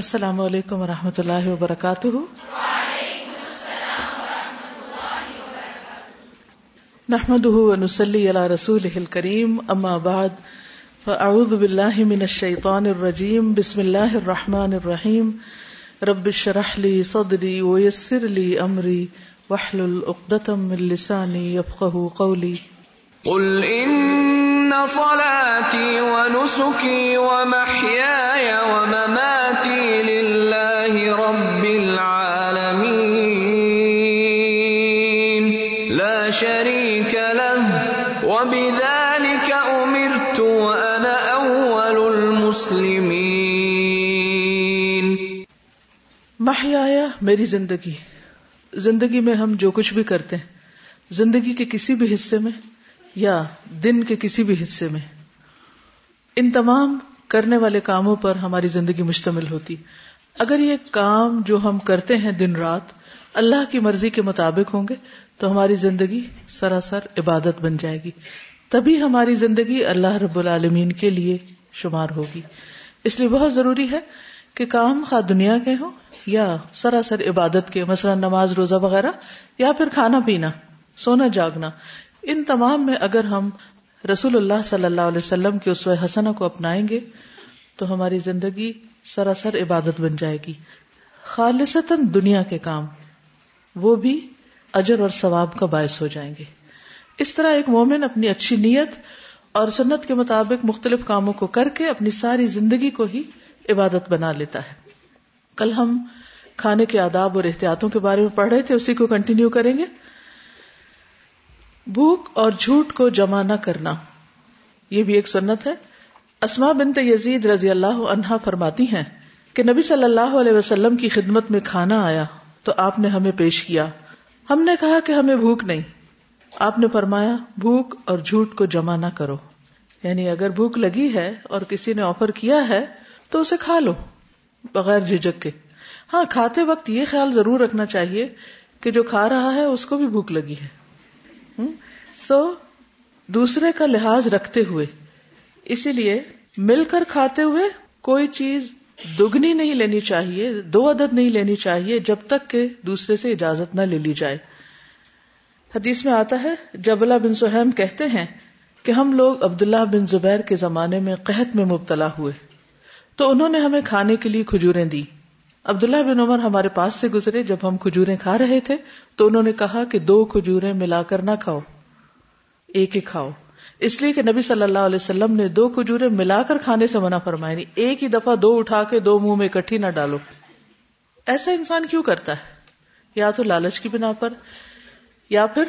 السلام علیکم و رحمۃ اللہ وبرکاتہ۔ نحمد ونسلی علی رسول کریم اما بعد، فاعوذ باللہ من الشیطان الرجیم، بسم اللہ الرحمن الرحیم۔ رب اشرح لی صدری ویسر لی امری، واحلل عقدۃ من لسانی یفقهوا قولی۔ قل ان صلاتي ونسكي ومحياي ومماتي لله رب العالمين لا شريك له وبذلك المسلمين میری زندگی۔ زندگی میں ہم جو کچھ بھی کرتے ہیں، زندگی کے کسی بھی حصے میں یا دن کے کسی بھی حصے میں۔ ان تمام کرنے والے کاموں پر ہماری زندگی مشتمل ہوتی۔ اگر یہ کام جو ہم کرتے ہیں دن رات اللہ کی مرضی کے مطابق ہوں گے، تو ہماری زندگی سراسر عبادت بن جائے گی۔ تبھی ہماری زندگی اللہ رب العالمین کے لیے شمار ہوگی۔ اس لیے بہت ضروری ہے کہ کام خواہ دنیا کے ہوں یا سراسر عبادت کے، مثلا نماز، روزہ وغیرہ، یا پھر کھانا پینا، سونا جاگنا۔ ان تمام میں اگر ہم رسول اللہ صلی اللہ علیہ وسلم کے اس حسنا کو اپنائیں گے تو ہماری زندگی سراسر عبادت بن جائے گی۔ خالصتاً دنیا کے کام، وہ بھی اجر اور ثواب کا باعث ہو جائیں گے۔ اس طرح ایک مومن اپنی اچھی نیت اور سنت کے مطابق مختلف کاموں کو کر کے اپنی ساری زندگی کو ہی عبادت بنا لیتا ہے۔ کل ہم کھانے کے آداب اور احتیاطوں کے بارے میں پڑھ رہے تھے، اسی کو کنٹینیو کریں گے۔ بھوک اور جھوٹ کو جمع نہ کرنا، یہ بھی ایک سنت ہے۔ اسما بنت یزید رضی اللہ عنہا فرماتی ہیں کہ نبی صلی اللہ علیہ وسلم کی خدمت میں کھانا آیا تو آپ نے ہمیں پیش کیا۔ ہم نے کہا کہ ہمیں بھوک نہیں۔ آپ نے فرمایا، بھوک اور جھوٹ کو جمع نہ کرو۔ یعنی اگر بھوک لگی ہے اور کسی نے آفر کیا ہے تو اسے کھا لو، بغیر جھجک کے۔ ہاں کھاتے وقت یہ خیال ضرور رکھنا چاہیے کہ جو کھا رہا ہے اس کو بھی بھوک لگی ہے۔ سو، دوسرے کا لحاظ رکھتے ہوئے، اسی لیے مل کر کھاتے ہوئے کوئی چیز دگنی نہیں لینی چاہیے، دو عدد نہیں لینی چاہیے جب تک کہ دوسرے سے اجازت نہ لے لی جائے۔ حدیث میں آتا ہے جبلا بن سہیم کہتے ہیں کہ ہم لوگ عبداللہ بن زبیر کے زمانے میں قحط میں مبتلا ہوئے۔ تو انہوں نے ہمیں کھانے کے لیے کھجوریں دی عبداللہ بن عمر ہمارے پاس سے گزرے، جب ہم کھجوریں کھا رہے تھے تو انہوں نے کہا کہ دو کھجوریں ملا کر نہ کھاؤ، ایک ہی کھاؤ۔ اس لیے کہ نبی صلی اللہ علیہ وسلم نے دو کھجورے ملا کر کھانے سے منع فرمائے نہیں۔ ایک ہی دفعہ دو اٹھا کے دو منہ میں اکٹھی نہ ڈالو۔ ایسا انسان کیوں کرتا ہے؟ یا تو لالچ کی بنا پر، یا پھر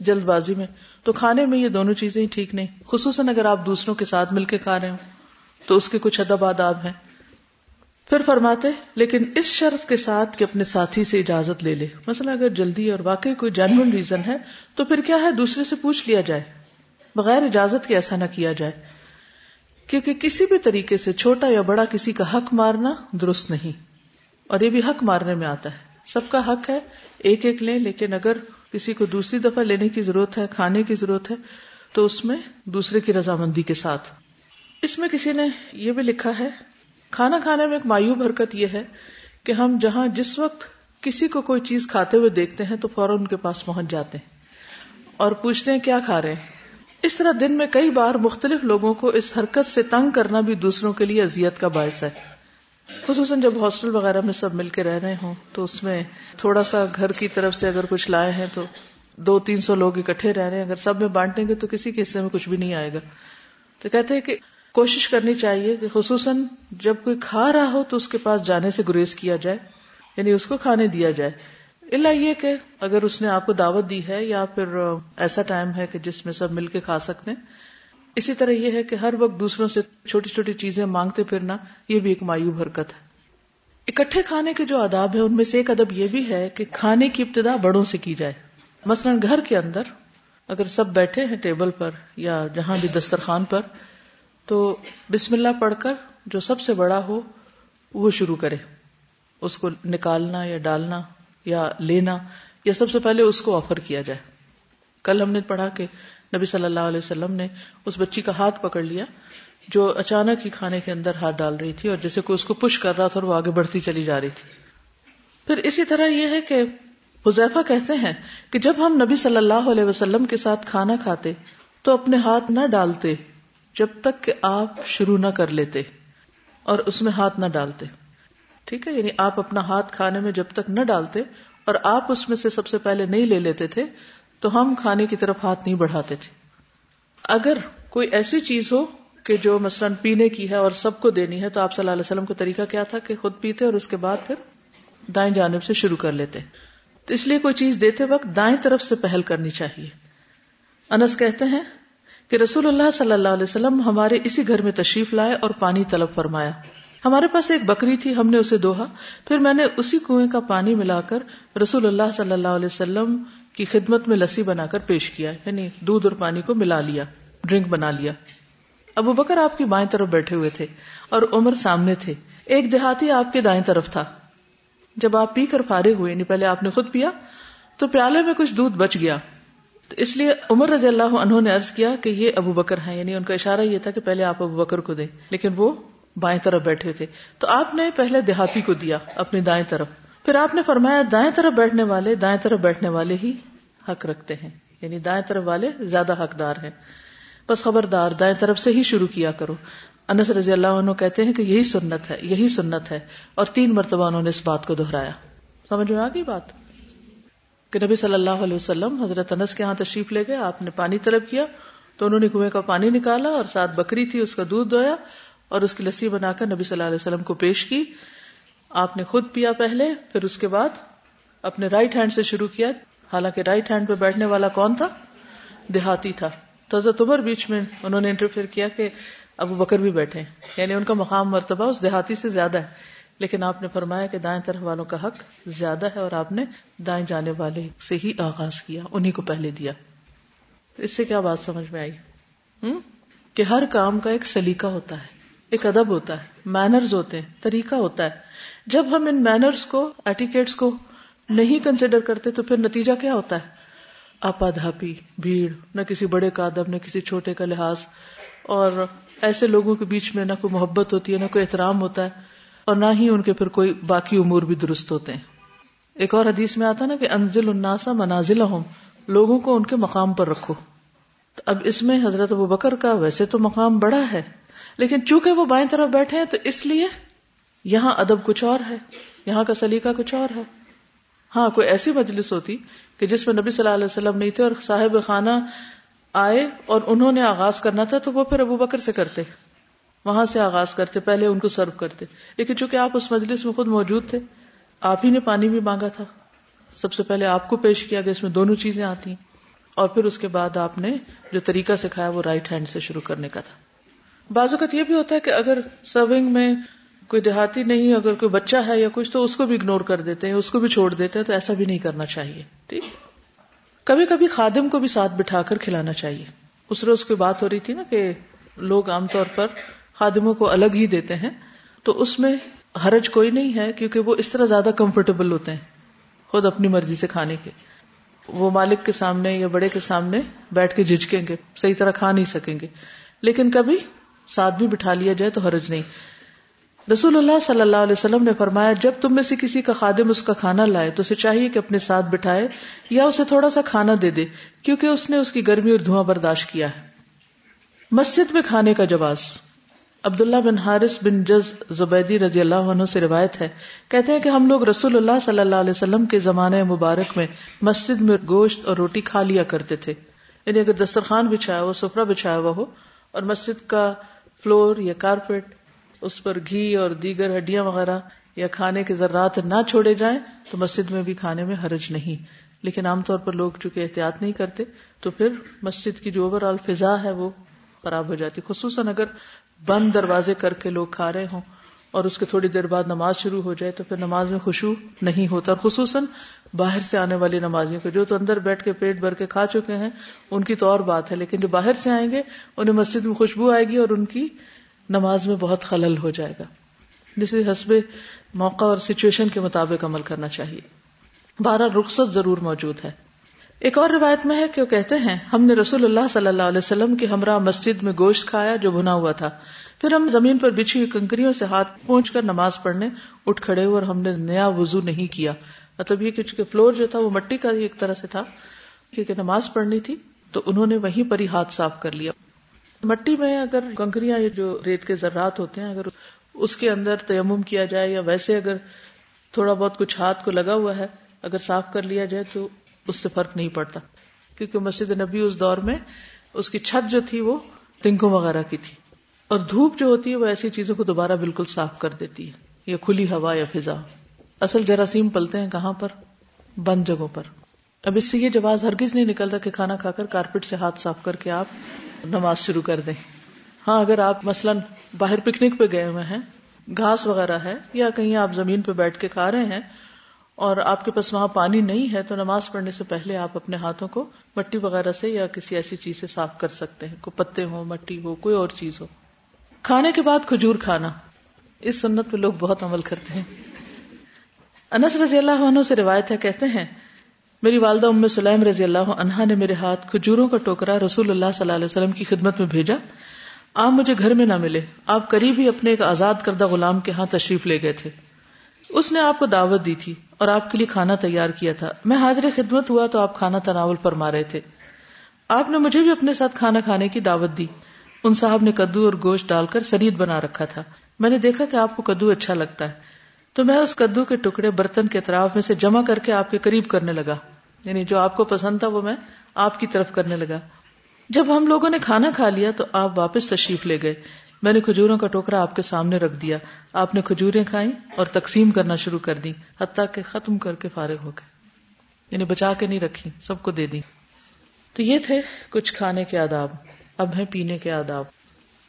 جلد بازی میں۔ تو کھانے میں یہ دونوں چیزیں ہی ٹھیک نہیں۔ خصوصاً اگر آپ دوسروں کے ساتھ مل کے کھا رہے ہوں۔ تو اس کے کچھ ادب آداب ہیں۔ پھر فرماتے، لیکن اس شرط کے ساتھ کہ اپنے ساتھی سے اجازت لے لے۔ مثلا اگر جلدی اور واقعی کوئی جینون ریزن ہے، تو پھر کیا ہے؟ دوسرے سے پوچھ لیا جائے۔ بغیر اجازت کے ایسا نہ کیا جائے۔ کیونکہ کسی بھی طریقے سے چھوٹا یا بڑا کسی کا حق مارنا درست نہیں۔ اور یہ بھی حق مارنے میں آتا ہے۔ سب کا حق ہے، ایک ایک لیں، لیکن اگر کسی کو دوسری دفعہ لینے کی ضرورت ہے، کھانے کی ضرورت ہے، تو اس میں دوسرے کی رضامندی کے ساتھ۔ اس میں کسی نے یہ بھی لکھا ہے، کھانا کھانے میں ایک مایوب حرکت یہ ہے کہ ہم جہاں جس وقت کسی کو کوئی چیز کھاتے ہوئے دیکھتے ہیں، تو فوراً ان کے پاس پہنچ جاتے ہیں اور پوچھتے ہیں کیا کھا رہے ہیں۔ اس طرح دن میں کئی بار مختلف لوگوں کو اس حرکت سے تنگ کرنا بھی دوسروں کے لیے اذیت کا باعث ہے۔ خصوصاً جب ہاسٹل وغیرہ میں سب مل کے رہ رہے ہوں، تو اس میں تھوڑا سا گھر کی طرف سے اگر کچھ لائے ہیں تو دو تین سو لوگ اکٹھے رہ رہے ہیں۔ اگر سب میں بانٹیں گے تو کسی کے حصے میں کچھ بھی نہیں آئے گا۔ تو کہتے ہیں کہ کوشش کرنی چاہیے کہ خصوصاً جب کوئی کھا رہا ہو تو اس کے پاس جانے سے گریز کیا جائے یعنی اس کو کھانے دیا جائے۔ اللہ یہ کہ اگر اس نے آپ کو دعوت دی ہے یا پھر ایسا ٹائم ہے کہ جس میں سب مل کے کھا سکتے ہیں، اسی طرح یہ ہے کہ ہر وقت دوسروں سے چھوٹی چھوٹی چیزیں مانگتے پھرنا، یہ بھی ایک مایوب حرکت ہے۔ اکٹھے کھانے کے جو آداب ہے ان میں سے ایک ادب یہ بھی ہے کہ کھانے کی ابتدا بڑوں سے کی جائے۔ مثلا گھر کے اندر اگر سب بیٹھے ہیں ٹیبل پر یا جہاں بھی دسترخوان پر، تو بسم اللہ پڑھ کر جو سب سے بڑا ہو، وہ شروع کرے۔ اس کو نکالنا یا ڈالنا۔ یا لینا، یا سب سے پہلے اس کو آفر کیا جائے۔ کل ہم نے پڑھا کہ نبی صلی اللہ علیہ وسلم نے اس بچی کا ہاتھ پکڑ لیا، جو اچانک ہی کھانے کے اندر ہاتھ ڈال رہی تھی اور جیسے کوئی اس کو پش کر رہا تھا اور وہ آگے بڑھتی چلی جا رہی تھی۔ پھر اسی طرح یہ ہے کہ حذیفہ کہتے ہیں کہ جب ہم نبی صلی اللہ علیہ وسلم کے ساتھ کھانا کھاتے تو اپنے ہاتھ نہ ڈالتے جب تک کہ آپ شروع نہ کر لیتے اور اس میں ہاتھ نہ ڈالتے۔ ٹھیک ہے؟ یعنی آپ اپنا ہاتھ کھانے میں جب تک نہ ڈالتے اور آپ اس میں سے سب سے پہلے نہیں لے لیتے تھے، تو ہم کھانے کی طرف ہاتھ نہیں بڑھاتے تھے۔ اگر کوئی ایسی چیز ہو کہ جو مثلاً پینے کی ہے اور سب کو دینی ہے، تو آپ صلی اللہ علیہ وسلم کو طریقہ کیا تھا کہ خود پیتے اور اس کے بعد پھر دائیں جانب سے شروع کر لیتے۔ تو اس لیے کوئی چیز دیتے وقت دائیں طرف سے پہل کرنی چاہیے۔ انس کہتے ہیں کہ رسول اللہ صلی اللہ علیہ وسلم ہمارے اسی گھر میں تشریف لائے اور پانی طلب فرمایا۔ ہمارے پاس ایک بکری تھی، ہم نے اسے دوہا۔ پھر میں نے اسی کنویں کا پانی ملا کر رسول اللہ صلی اللہ علیہ وسلم کی خدمت میں لسی بنا کر پیش کیا یعنی دودھ اور پانی کو ملا لیا، ڈرنک بنا لیا۔ ابو بکر آپ کی بائیں طرف بیٹھے ہوئے تھے اور عمر سامنے تھے۔ ایک دیہاتی آپ کے دائیں طرف تھا۔ جب آپ پی کر فارغ ہوئے یعنی پہلے آپ نے خود پیا، تو پیالے میں کچھ دودھ بچ گیا۔ تو اس لیے عمر رضی اللہ عنہ نے عرض کیا کہ یہ ابو بکر ہیں یعنی ان کا اشارہ یہ تھا کہ پہلے آپ ابو بکر کو دیں، لیکن وہ بائیں طرف بیٹھے تھے۔ تو آپ نے پہلے دیہاتی کو دیا اپنی دائیں طرف۔ پھر آپ نے فرمایا، دائیں طرف بیٹھنے والے، دائیں طرف بیٹھنے والے ہی حق رکھتے ہیں۔ یعنی دائیں طرف والے زیادہ حقدار ہیں۔ بس خبردار، دائیں طرف سے ہی شروع کیا کرو۔ انس رضی اللہ عنہ کہتے ہیں کہ یہی سنت ہے، یہی سنت ہے۔ اور تین مرتبہ انہوں نے اس بات کو دہرایا۔ سمجھ میں آ گئی بات؟ کہ نبی صلی اللہ علیہ وسلم حضرت انس کے ہاں تشریف لے گئے، آپ نے پانی طلب کیا، تو انہوں نے کنویں کا پانی نکالا اور ساتھ بکری تھی، اس کا دودھ دھویا۔ اور اس کی لسی بنا کر نبی صلی اللہ علیہ وسلم کو پیش کی۔ آپ نے خود پیا پہلے، پھر اس کے بعد اپنے رائٹ ہینڈ سے شروع کیا۔ حالانکہ رائٹ ہینڈ پہ بیٹھنے والا کون تھا؟ دیہاتی تھا۔ تو حضرت عمر بیچ میں انہوں نے انٹرفیئر کیا کہ ابو بکر بھی بیٹھے۔ یعنی ان کا مقام مرتبہ اس دیہاتی سے زیادہ ہے۔ لیکن آپ نے فرمایا کہ دائیں طرف والوں کا حق زیادہ ہے اور آپ نے دائیں جانے والے سے ہی آغاز کیا انہیں کو پہلے دیا۔ اس سے کیا بات سمجھ میں آئی؟ کہ ہر کام کا ایک سلیقہ ہوتا ہے۔ ایک ادب ہوتا ہے مینرز ہوتے ہیں، طریقہ ہوتا ہے۔ جب ہم ان مینرز کو ایٹیکیٹس کو نہیں کنسیڈر کرتے تو پھر نتیجہ کیا ہوتا ہے؟ آپا دھاپی بھیڑ، نہ کسی بڑے کا ادب، نہ کسی چھوٹے کا لحاظ۔ اور ایسے لوگوں کے بیچ میں نہ کوئی محبت ہوتی ہے، نہ کوئی احترام ہوتا ہے۔ اور نہ ہی ان کے پھر کوئی باقی امور بھی درست ہوتے ہیں۔ ایک اور حدیث میں آتا نا کہ انزل الناسا منازل ہوں لوگوں کو ان کے مقام پر رکھو۔ تو اب اس میں حضرت ابو بکر کا ویسے تو مقام بڑا ہے۔ لیکن چونکہ وہ بائیں طرف بیٹھے ہیں تو اس لیے یہاں ادب کچھ اور ہے، یہاں کا سلیقہ کچھ اور ہے۔ ہاں کوئی ایسی مجلس ہوتی کہ جس میں نبی صلی اللہ علیہ وسلم نہیں تھے اور صاحب خانہ آئے اور انہوں نے آغاز کرنا تھا تو وہ پھر ابو بکر سے کرتے۔ وہاں سے آغاز کرتے، پہلے ان کو سرو کرتے۔ لیکن چونکہ آپ اس مجلس میں خود موجود تھے، آپ ہی نے پانی بھی مانگا تھا۔ سب سے پہلے آپ کو پیش کیا گیا، اس میں دونوں چیزیں آتی۔ ہیں اور پھر اس کے بعد آپ نے جو طریقہ سکھایا، وہ رائٹ ہینڈ سے شروع کرنے کا تھا۔ بعض اوقات یہ بھی ہوتا ہے کہ اگر سرونگ میں کوئی دیہاتی نہیں، اگر کوئی بچہ ہے یا کچھ، تو اس کو بھی اگنور کر دیتے ہیں، اس کو بھی چھوڑ دیتے ہیں، تو ایسا بھی نہیں کرنا چاہیے، ٹھیک؟ کبھی کبھی خادم کو بھی ساتھ بٹھا کر کھلانا چاہیے۔ اس روز کی بات ہو رہی تھی نا کہ لوگ عام طور پر خادموں کو الگ ہی دیتے ہیں، تو اس میں حرج کوئی نہیں ہے کیونکہ وہ اس طرح زیادہ کمفرٹیبل ہوتے ہیں خود اپنی مرضی سے کھانے کے۔ وہ مالک کے سامنے یا بڑے کے سامنے بیٹھ کے جھجکیں گے، صحیح طرح کھا نہیں سکیں گے۔ لیکن کبھی ساتھ بھی بٹھا لیا جائے تو حرج نہیں۔ رسول اللہ صلی اللہ علیہ وسلم نے فرمایا، جب تم میں سے کسی کا خادم اس کا کھانا لائے تو اسے چاہیے کہ اپنے ساتھ بٹھائے یا اسے تھوڑا سا کھانا دے دے، کیونکہ اس نے اس کی گرمی اور دھواں برداشت کیا ہے۔ مسجد میں کھانے کا جواز۔ عبداللہ بن حارث بن جز زبیدی رضی اللہ عنہ سے روایت ہے۔ کہتے ہیں کہ ہم لوگ رسول اللہ صلی اللہ علیہ وسلم کے زمانے مبارک میں مسجد میں گوشت اور روٹی کھا لیا کرتے تھے۔ یعنی اگر دسترخوان بچھایا ہوا سفرا بچھایا ہوا ہو اور مسجد کا فلور یا کارپیٹ، اس پر گھی اور دیگر ہڈیاں وغیرہ یا کھانے کے ذرات نہ چھوڑے جائیں تو مسجد میں بھی کھانے میں حرج نہیں۔ لیکن عام طور پر لوگ چونکہ احتیاط نہیں کرتے تو پھر مسجد کی جو اوور آل فضا ہے وہ خراب ہو جاتی۔ خصوصاً اگر بند دروازے کر کے لوگ کھا رہے ہوں۔ اور اس کے تھوڑی دیر بعد نماز شروع ہو جائے تو پھر نماز میں خوشبو نہیں ہوتا اور خصوصاً باہر سے آنے والی نمازیوں کو جو تو اندر بیٹھ کے پیٹ بھر کے کھا چکے ہیں، ان کی تو اور بات ہے، لیکن جو باہر سے آئیں گے، انہیں مسجد میں خوشبو آئے گی اور ان کی نماز میں بہت خلل ہو جائے گا۔ جسے حسب موقع اور سچویشن کے مطابق عمل کرنا چاہیے۔ بارہ رخصت ضرور موجود ہے۔ ایک اور روایت میں ہے کہ وہ کہتے ہیں، ہم نے رسول اللہ صلی اللہ علیہ وسلم کے ہمراہ مسجد میں گوشت کھایا جو بنا ہوا تھا۔ پھر ہم زمین پر بچھی ہوئی کنکریوں سے ہاتھ پہنچ کر نماز پڑھنے اٹھ کھڑے ہوئے اور ہم نے نیا وضو نہیں کیا۔ مطلب یہ کہ فلور جو تھا وہ مٹی کا ایک طرح سے تھا، کیونکہ نماز پڑھنی تھی، تو انہوں نے وہیں پر ہی ہاتھ صاف کر لیا۔ مٹی میں اگر کنکریاں جو ریت کے ذرات ہوتے ہیں، اگر اس کے اندر تیمم کیا جائے یا ویسے اگر تھوڑا بہت کچھ ہاتھ کو لگا ہوا ہے، اگر صاف کر لیا جائے تو اس سے فرق نہیں پڑتا۔ کیونکہ مسجد نبی اس دور میں، اس کی چھت جو تھی وہ ٹنکوں وغیرہ کی تھی۔ اور دھوپ جو ہوتی ہے وہ ایسی چیزوں کو دوبارہ بالکل صاف کر دیتی ہے۔ یا کھلی ہوا یا فضا۔ اصل جراثیم پلتے ہیں کہاں پر؟ بند جگہوں پر۔ اب اس سے یہ جواز ہرگز نہیں نکلتا کہ کھانا کھا کر کارپیٹ سے ہاتھ صاف کر کے آپ نماز شروع کر دیں۔ ہاں اگر آپ مثلاً باہر پکنک پہ گئے ہوئے ہیں، گھاس وغیرہ ہے، یا کہیں آپ زمین پہ بیٹھ کے کھا رہے ہیں اور آپ کے پاس وہاں پانی نہیں ہے، تو نماز پڑھنے سے پہلے آپ اپنے ہاتھوں کو مٹی وغیرہ سے یا کسی ایسی چیز سے صاف کر سکتے ہیں۔ کوئی پتے ہو مٹی ہو، کوئی اور چیز ہو۔ کھانے کے بعد کھجور کھانا۔ اس سنت پہ لوگ بہت عمل کرتے ہیں۔ انس رضی اللہ عنہ سے روایت ہے، کہتے ہیں، میری والدہ ام سلیم رضی اللہ عنہا نے میرے ہاتھ کھجوروں کا ٹوکرا رسول اللہ صلی اللہ علیہ وسلم کی خدمت میں بھیجا۔ آپ مجھے گھر میں نہ ملے، آپ قریب ہی اپنے ایک آزاد کردہ غلام کے ہاں تشریف لے گئے تھے۔ اس نے آپ کو دعوت دی تھی اور آپ کے لیے کھانا تیار کیا تھا۔ میں حاضر خدمت ہوا تو آپ کھانا تناول فرما رہے تھے۔ آپ نے مجھے بھی اپنے ساتھ کھانا کھانے کی دعوت دی۔ ان صاحب نے کدو اور گوشت ڈال کر سرید بنا رکھا تھا۔ میں نے دیکھا کہ آپ کو کدو اچھا لگتا ہے۔ تو میں اس کدو کے ٹکڑے برتن کے اطراف میں سے جمع کر کے آپ کے قریب کرنے لگا۔ یعنی جو آپ کو پسند تھا وہ میں آپ کی طرف کرنے لگا۔ جب ہم لوگوں نے کھانا کھا لیا تو آپ واپس تشریف لے گئے۔ میں نے کھجوروں کا ٹوکرا آپ کے سامنے رکھ دیا۔ آپ نے کھجوریں کھائیں اور تقسیم کرنا شروع کر دی حتیٰ کہ ختم کر کے فارغ ہو گئے۔ یعنی بچا کے نہیں رکھی سب کو دے دی تو یہ تھے کچھ کھانے کے آداب۔ اب ہیں پینے کے آداب۔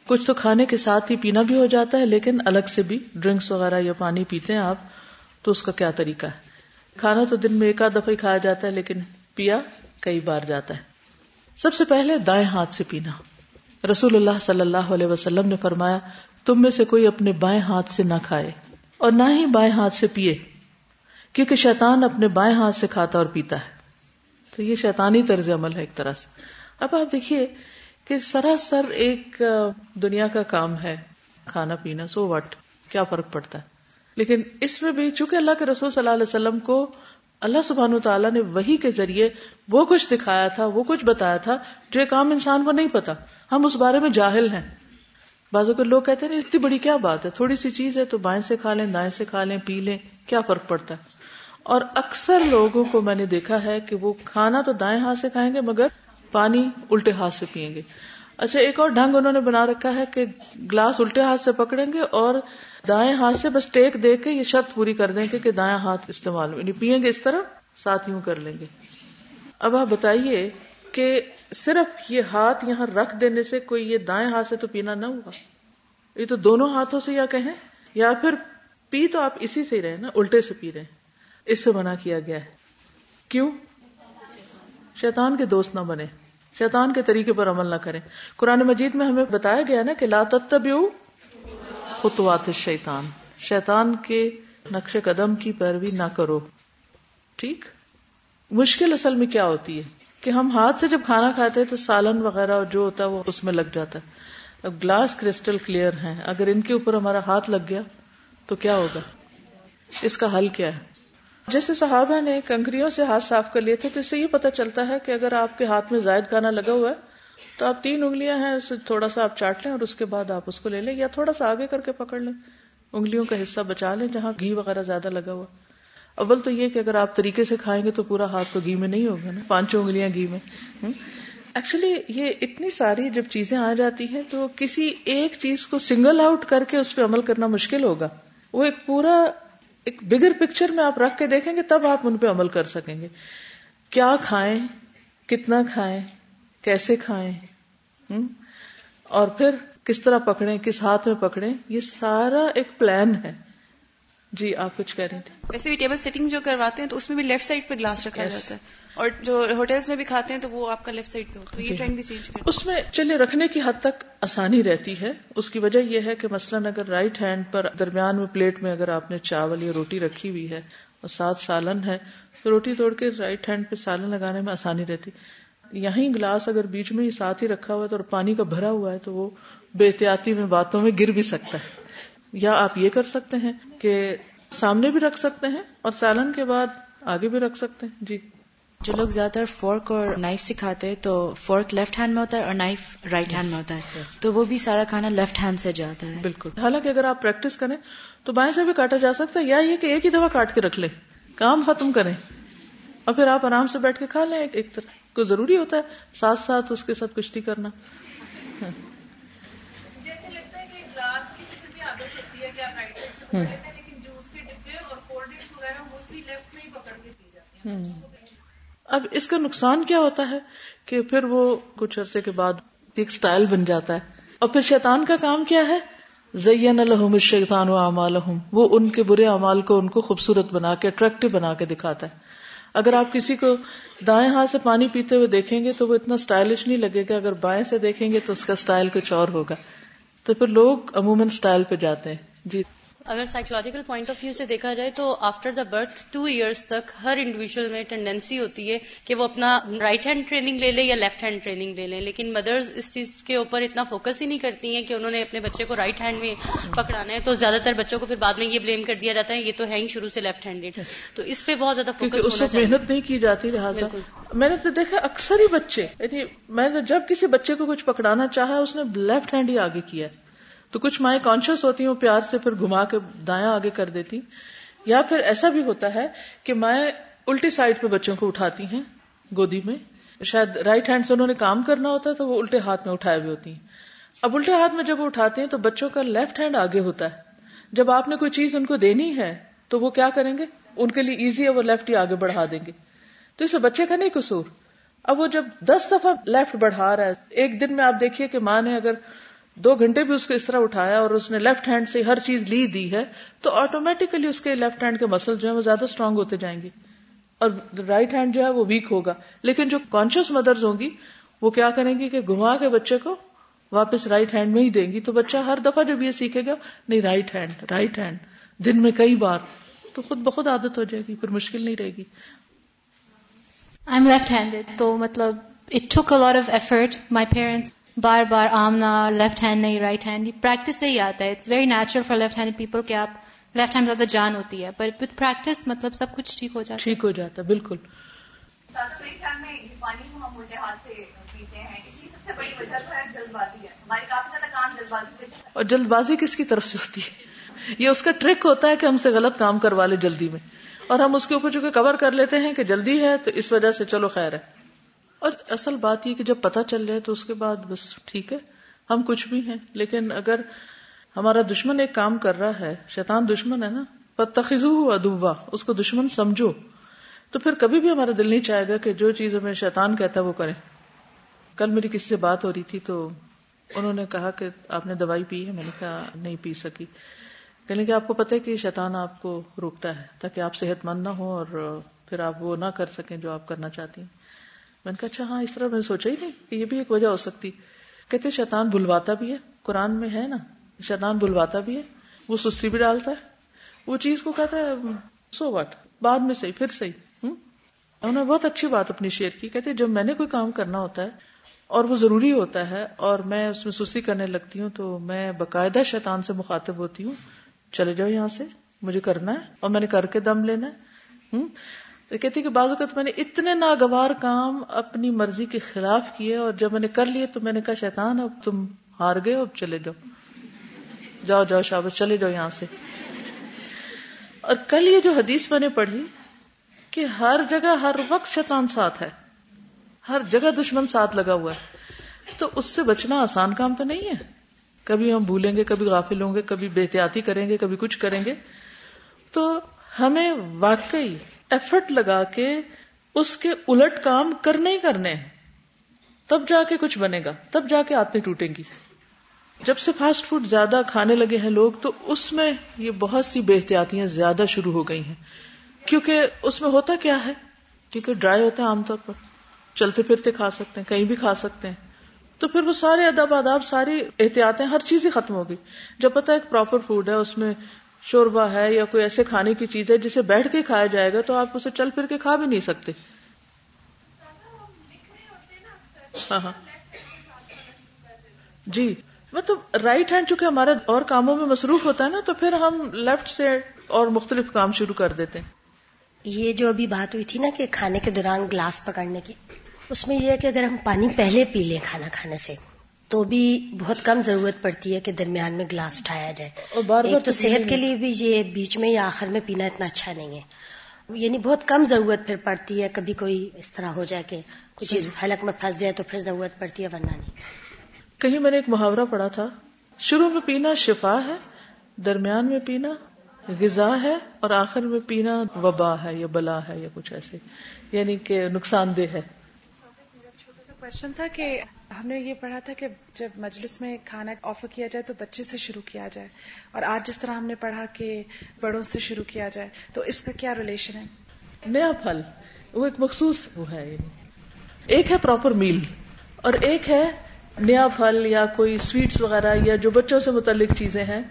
کچھ تو کھانے کے ساتھ ہی پینا بھی ہو جاتا ہے، لیکن الگ سے بھی ڈرنکس وغیرہ یا پانی پیتے ہیں آپ، تو اس کا کیا طریقہ ہے؟ کھانا تو دن میں ایک آدھ دفعہ ہی کھایا جاتا ہے، لیکن پیا کئی بار جاتا ہے۔ سب سے پہلے دائیں ہاتھ سے پینا۔ رسول اللہ صلی اللہ علیہ وسلم نے فرمایا، تم میں سے کوئی اپنے بائیں ہاتھ سے نہ کھائے اور نہ ہی بائیں ہاتھ سے پیے، کیونکہ شیطان اپنے بائیں ہاتھ سے کھاتا اور پیتا ہے۔ تو یہ شیطانی طرز عمل ہے ایک طرح سے۔ اب آپ دیکھیے کہ سراسر ایک دنیا کا کام ہے کھانا پینا، سو وٹ کیا فرق پڑتا ہے؟ لیکن اس میں بھی چونکہ اللہ کے رسول صلی اللہ علیہ وسلم کو اللہ سبحان تعالیٰ نے وہی کے ذریعے وہ کچھ دکھایا تھا، وہ کچھ بتایا تھا جو ایک عام انسان کو نہیں پتا۔ ہم اس بارے میں جاہل ہیں۔ بازو کے لوگ کہتے ہیں اتنی بڑی کیا بات ہے؟ تھوڑی سی چیز ہے تو بائیں سے کھا لیں، دائیں سے کھا لیں، پی لیں، کیا فرق پڑتا ہے؟ اور اکثر لوگوں کو میں نے دیکھا ہے کہ وہ کھانا تو دائیں ہاتھ سے کھائیں گے مگر پانی الٹے ہاتھ سے پیئیں گے۔ اچھا ایک اور ڈھنگ انہوں نے بنا رکھا ہے کہ گلاس الٹے ہاتھ سے پکڑیں گے اور دائیں ہاتھ سے بس ٹیک دے کے یہ شرط پوری کر دیں گے کہ دائیں ہاتھ استعمال یعنی پیئیں گے اس طرح ساتھ یوں کر لیں گے۔ اب آپ بتائیے کہ صرف یہ ہاتھ یہاں رکھ دینے سے کوئی یہ دائیں ہاتھ سے تو پینا نہ ہوا۔ یہ تو دونوں ہاتھوں سے یا کہیں، یا پھر پی تو آپ اسی سے ہی رہے نا، الٹے سے پی رہے اس سے منع کیا گیا ہے۔ کیوں؟ شیطان کے دوست نہ بنے، شیطان کے طریقے پر عمل نہ کریں۔ قرآن مجید میں ہمیں بتایا گیا نا کہ لا تتبعو خطوات الشیطان، شیطان کے نقش قدم کی پیروی نہ کرو۔ ٹھیک؟ مشکل اصل میں کیا ہوتی ہے؟ کہ ہم ہاتھ سے جب کھانا کھاتے ہیں تو سالن وغیرہ جو ہوتا ہے وہ اس میں لگ جاتا ہے۔ اب گلاس کرسٹل کلیئر ہیں۔ اگر ان کے اوپر ہمارا ہاتھ لگ گیا تو کیا ہوگا؟ اس کا حل کیا ہے؟ جیسے صحابہ نے کنکریوں سے ہاتھ صاف کر لیے تھے تو اس سے یہ پتا چلتا ہے کہ اگر آپ کے ہاتھ میں زائد کھانا لگا ہوا ہے، تو آپ تین انگلیاں ہیں اسے تھوڑا سا آپ چاٹ لیں اور اس کے بعد آپ اس کو لے لیں یا تھوڑا سا آگے کر کے پکڑ لیں۔ انگلیوں کا حصہ بچا لیں جہاں گھی وغیرہ زیادہ لگا ہوا۔ اول تو یہ کہ اگر آپ طریقے سے کھائیں گے تو پورا ہاتھ تو گھی میں نہیں ہوگا نا۔ پانچوں انگلیاں گھی میں۔ ایکچولی یہ اتنی ساری جب چیزیں آ جاتی ہیں تو کسی ایک چیز کو سنگل آؤٹ کر کے اس پہ عمل کرنا مشکل ہوگا۔ وہ ایک پورا ایک بگر پکچر میں آپ رکھ کے دیکھیں گے تب آپ ان پہ عمل کر سکیں گے۔ کیا کھائیں؟ کتنا کھائیں؟ کیسے کھائیں؟ اور پھر کس طرح پکڑیں؟ کس ہاتھ میں پکڑیں؟ یہ سارا ایک پلان ہے۔ جی آپ کچھ کہہ رہے تھے ویسے بھی ٹیبل سیٹنگ جو کرواتے ہیں تو اس میں بھی لیفٹ سائڈ پہ گلاس رکھا yes. جاتا ہے۔ اور جو ہوٹلس میں بھی کھاتے ہیں تو وہ آپ کا لیفٹ سائڈ پہ ہوتا ہے۔ یہ ٹرینڈ جی۔ بھی چینج اس میں چلیے رکھنے کی حد تک آسانی رہتی ہے۔ اس کی وجہ یہ ہے کہ مثلاً اگر رائٹ ہینڈ پر درمیان میں پلیٹ میں اگر آپ نے چاول یا روٹی رکھی ہوئی ہے اور ساتھ سالن ہے روٹی توڑ کے رائٹ ہینڈ پہ سالن لگانے میں آسانی رہتی۔ یہیں گلاس اگر بیچ میں ہی ساتھ ہی رکھا ہوا ہے تو اور پانی کا بھرا ہوا ہے تو وہ بے احتیاطی میں باتوں میں گر بھی سکتا ہے۔ یا آپ یہ کر سکتے ہیں کہ سامنے بھی رکھ سکتے ہیں اور سالن کے بعد آگے بھی رکھ سکتے ہیں؟ جی۔ جو لوگ زیادہ تر فورک اور نائف سکھاتے ہیں تو فورک لیفٹ ہینڈ میں ہوتا ہے اور نائف رائٹ ہینڈ میں ہوتا ہے۔ تو وہ بھی سارا کھانا لیفٹ ہینڈ سے جاتا ہے۔ بالکل۔ حالانکہ اگر آپ پریکٹس کریں تو بائیں سے بھی کاٹا جا سکتا ہے یا یہ کہ ایک ہی دفعہ کاٹ کے رکھ لیں کام ختم کریں اور پھر آپ آرام سے بیٹھ کے کھا لیں ایک طرح۔ کو ضروری ہوتا ہے ساتھ ساتھ اس کے ساتھ کشتی کرنا جیسے لگتا ہے کہ گلاس کی تو بھی عادت ہوتی ہے کہ لیکن جوس کے ڈبے اور کولڈ ڈرنکس وغیرہ موسٹلی لیفٹ میں ہی پکڑ کے پی جاتے ہیں اب اس کا نقصان کیا ہوتا ہے کہ پھر وہ کچھ عرصے کے بعد ایک سٹائل بن جاتا ہے۔ اور پھر شیطان کا کام کیا ہے؟ زین الحم الشیطان و اعمالہم۔ وہ ان کے برے اعمال کو ان کو خوبصورت بنا کے اٹریکٹو بنا کے دکھاتا ہے۔ اگر آپ کسی کو دائیں ہاتھ سے پانی پیتے ہوئے دیکھیں گے تو وہ اتنا اسٹائلش نہیں لگے گا۔ اگر بائیں سے دیکھیں گے تو اس کا اسٹائل کچھ اور ہوگا۔ تو پھر لوگ عموماً اسٹائل پہ جاتے ہیں۔ جی۔ اگر سائیکولوجیکل پوائنٹ آف ویو سے دیکھا جائے تو after the birth two years تک ہر انڈیویجل میں ٹینڈینسی ہوتی ہے کہ وہ اپنا رائٹ ہینڈ ٹریننگ لے لے یا لیفٹ ہینڈ ٹریننگ لے لیں لیکن مدرز اس چیز کے اوپر اتنا فوکس ہی نہیں کرتی ہیں کہ انہوں نے اپنے بچے کو رائٹ ہینڈ میں پکڑانا ہے تو زیادہ تر بچوں کو پھر بعد میں یہ بلیم کر دیا جاتا ہے یہ تو ہے ہی شروع سے لیفٹ ہینڈیڈ تو اس پہ بہت زیادہ فوکس اس وقت محنت نہیں کی جاتی لہٰذا۔ میں نے تو دیکھا اکثر ہی بچے یعنی میں نے جب کسی بچے کو کچھ پکڑانا چاہا اس نے لیفٹ ہینڈ ہی آگے کیا۔ تو کچھ مائیں کانشیس ہوتی ہیں، وہ پیار سے پھر گھما کے دایاں آگے کر دیتی۔ یا پھر ایسا بھی ہوتا ہے کہ مائیں الٹی سائڈ پہ بچوں کو اٹھاتی ہیں گودی میں۔ شاید رائٹ ہینڈ سے انہوں نے کام کرنا ہوتا ہے تو وہ الٹے ہاتھ میں اٹھائے ہوئے ہوتی ہیں۔ اب الٹے ہاتھ میں جب وہ اٹھاتے ہیں تو بچوں کا لیفٹ ہینڈ آگے ہوتا ہے۔ جب آپ نے کوئی چیز ان کو دینی ہے تو وہ کیا کریں گے؟ ان کے لیے ایزی ہے، وہ لیفٹ ہی آگے بڑھا دیں گے۔ تو اسے بچے کا نہیں قصور۔ اب وہ جب دس دفعہ لیفٹ بڑھا رہا ہے، ایک دن میں آپ دیکھیے کہ ماں نے اگر دو گھنٹے بھی اس کو اس طرح اٹھایا اور اس نے لیفٹ ہینڈ سے ہر چیز لی دی ہے، تو آٹومیٹیکلی اس کے لیفٹ ہینڈ کے مسل جو ہے وہ زیادہ اسٹرانگ ہوتے جائیں گے۔ اور رائٹ ہینڈ جو ہے وہ ویک ہوگا۔ لیکن جو کانشیس مدرز ہوں گی، وہ کیا کریں گی کہ گھما کے بچے کو واپس رائٹ ہینڈ میں ہی دیں گی۔ تو بچہ ہر دفعہ جب یہ سیکھے گا، نہیں رائٹ ہینڈ رائٹ ہینڈ دن میں کئی بار، تو خود بخود عادت ہو جائے گی، پھر مشکل نہیں رہے گی۔ آئی ایم لیفٹ ہینڈیڈ تو مطلب it took lot of effort my parents بار بار آمنا لیفٹ ہینڈ نہیں رائٹ ہینڈ یہ پریکٹس سے ہی آتا ہے. It's very natural for left hand people کہ آپ لیفٹ ہینڈ زیادہ جان ہوتی ہے. پر وتھ پریکٹس مطلب سب کچھ ٹھیک ہو جاتا ہے. ٹھیک ہو جاتا ہے بالکل۔ ساتھ میرے خیال میں یہ پانی کو ہم الٹے ہاتھ سے پیتے ہیں اس کی سب سے بڑی وجہ تو ہے جلد بازی ہے۔ ہمارے کافی زیادہ کام جلد بازی پہ چلتا ہے۔ اور جلد بازی کس کی طرف سے ہوتی ہے؟ یہ اس کا ٹرک ہوتا ہے کہ ہم سے غلط کام کروا لے جلدی میں۔ اور ہم اس کے اوپر چونکہ کور کر لیتے ہیں کہ جلدی ہے تو اس وجہ سے چلو خیر ہے۔ اور اصل بات یہ کہ جب پتہ چل جائے تو اس کے بعد بس ٹھیک ہے، ہم کچھ بھی ہیں، لیکن اگر ہمارا دشمن ایک کام کر رہا ہے، شیطان دشمن ہے نا پتخو ادوا اس کو دشمن سمجھو، تو پھر کبھی بھی ہمارا دل نہیں چاہے گا کہ جو چیز ہمیں شیطان کہتا ہے وہ کریں کل میری کسی سے بات ہو رہی تھی تو انہوں نے کہا کہ آپ نے دوائی پی ہے، میں نے کہا نہیں پی سکی۔ کہنے کہ آپ کو پتہ ہے کہ شیطان آپ کو روکتا ہے تاکہ آپ صحت مند نہ ہو اور پھر آپ وہ نہ کر سکیں جو آپ کرنا چاہتی ہیں۔ میں نے کہا اچھا ہاں اس طرح میں سوچا ہی نہیں کہ یہ بھی ایک وجہ ہو سکتی. کہتے شیطان بلواتا بھی ہے. قرآن میں ہے نا، شیطان بلواتا بھی ہے، وہ سستی بھی ڈالتا ہے، وہ چیز کو کہتا ہے، سو واٹ؟ بعد میں صحیح، پھر صحیح انہوں نے بہت اچھی بات اپنی شیئر کی، کہتے جب میں نے کوئی کام کرنا ہوتا ہے اور وہ ضروری ہوتا ہے اور میں اس میں سستی کرنے لگتی ہوں تو میں باقاعدہ شیطان سے مخاطب ہوتی ہوں، چلے جاؤ یہاں سے، مجھے کرنا ہے اور میں نے کر کے دم لینا ہے تو کہتی کہ بعض اوقات میں نے اتنے ناگوار کام اپنی مرضی کے خلاف کیے اور جب میں نے کر لیے تو میں نے کہا، شیطان، اب تم ہار گئے اب چلے جاؤ۔ جاؤ جاؤ شابت چلے جاؤ یہاں سے۔ اور کل یہ جو حدیث میں نے پڑھی کہ ہر جگہ، ہر وقت شیطان ساتھ ہے۔ ہر جگہ دشمن ساتھ لگا ہوا ہے۔ تو اس سے بچنا آسان کام تو نہیں ہے۔ کبھی ہم بھولیں گے، کبھی غافل ہوں گے، کبھی بے احتیاطی کریں گے، کبھی کچھ کریں گے۔ تو ہمیں واقعی ایفرٹ لگا کے اس کے الٹ کام کرنے ہی کرنے ہیں۔ تب جا کے کچھ بنے گا، تب جا کے آتے ٹوٹیں گی۔ جب سے فاسٹ فوڈ زیادہ کھانے لگے ہیں لوگ، تو اس میں یہ بہت سی بے احتیاطیاں زیادہ شروع ہو گئی ہیں۔ کیونکہ اس میں ہوتا کیا ہے؟ کیونکہ ڈرائی ہوتا ہے عام طور پر۔ چلتے پھرتے کھا سکتے ہیں، کہیں بھی کھا سکتے ہیں۔ تو پھر وہ سارے ادب آداب، ساری احتیاطیں، ہر چیز ہی ختم ہو گئی۔ جب پتا ایک پراپر فوڈ ہے، اس میں شوربا ہے یا کوئی ایسے کھانے کی چیز ہے جسے بیٹھ کے کھایا جائے گا تو آپ اسے چل پھر کے کھا بھی نہیں سکتے۔ ہاں ہاں۔ جی مطلب رائٹ ہینڈ چونکہ ہمارا اور کاموں میں مصروف ہوتا ہے نا تو پھر ہم لیفٹ سے اور مختلف کام شروع کر دیتے ہیں۔ یہ جو ابھی بات ہوئی تھی نا کہ کھانے کے دوران گلاس پکڑنے کی، اس میں یہ ہے کہ اگر ہم پانی پہلے پی لیں کھانا کھانے سے تو بھی بہت کم ضرورت پڑتی ہے کہ درمیان میں گلاس اٹھایا جائے۔ اور بار بار ایک تو تو صحت کے لیے بھی یہ بیچ میں یا آخر میں پینا اتنا اچھا نہیں ہے۔ یعنی بہت کم ضرورت پھر پڑتی ہے کبھی کوئی اس طرح ہو جائے کہ کوئی چیز حلق میں پھنس جائے تو پھر ضرورت پڑتی ہے ورنہ نہیں۔ کہیں میں نے ایک محاورہ پڑھا تھا شروع میں پینا شفا ہے درمیان میں پینا غذا ہے اور آخر میں پینا وبا ہے یا بلا ہے یا کچھ ایسے یعنی کہ نقصان دہ ہے۔ چھوٹا سا کوشچن تھا کہ ہم نے یہ پڑھا تھا کہ جب مجلس میں کھانا آفر کیا جائے تو بچے سے شروع کیا جائے اور آج جس طرح ہم نے پڑھا کہ بڑوں سے شروع کیا جائے تو اس کا کیا ریلیشن ہے؟ نیا پھل، وہ ایک مخصوص وہ ہے یعنی ایک ہے پراپر میل اور ایک ہے نیا پھل یا کوئی سویٹس وغیرہ یا جو بچوں سے متعلق چیزیں ہیں۔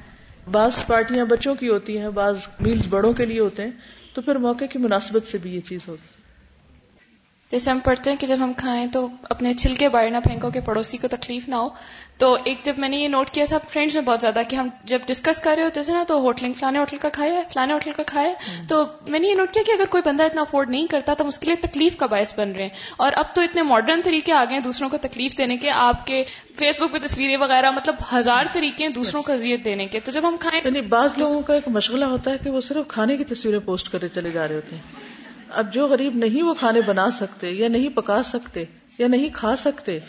بعض پارٹیاں بچوں کی ہوتی ہیں، بعض میلز بڑوں کے لیے ہوتے ہیں، تو پھر موقع کی مناسبت سے بھی یہ چیز ہوگی جیسے ہم پڑھتے ہیں کہ جب ہم کھائیں تو اپنے چھلکے باہر نہ پھینکو کہ پڑوسی کو تکلیف نہ ہو۔ تو ایک جب میں نے یہ نوٹ کیا تھا فرینڈس میں بہت زیادہ کہ ہم جب ڈسکس کر رہے ہوتے تھے نا تو ہوٹلنگ فلانے ہوٹل کا کھایا ہے فلانے ہوٹل کا کھایا ہے۔ تو میں نے یہ نوٹ کیا کہ اگر کوئی بندہ اتنا افورڈ نہیں کرتا تو ہم اس کے لیے تکلیف کا باعث بن رہے ہیں۔ اور اب تو اتنے ماڈرن طریقے آ گئے ہیں دوسروں کو تکلیف دینے کے آپ کے فیس بک پہ تصویریں وغیرہ مطلب ہزار طریقے ہیں دوسروں کو اذیت دینے کے۔ تو جب ہم کھائیں یعنی بعض لوگوں کا ایک مشغلہ ہوتا ہے کہ وہ صرف کھانے کی تصویریں پوسٹ کرے چلے جا رہے ہوتے ہیں۔ اب جو غریب نہیں وہ کھانے بنا سکتے یا نہیں پکا سکتے یا نہیں کھا سکتے،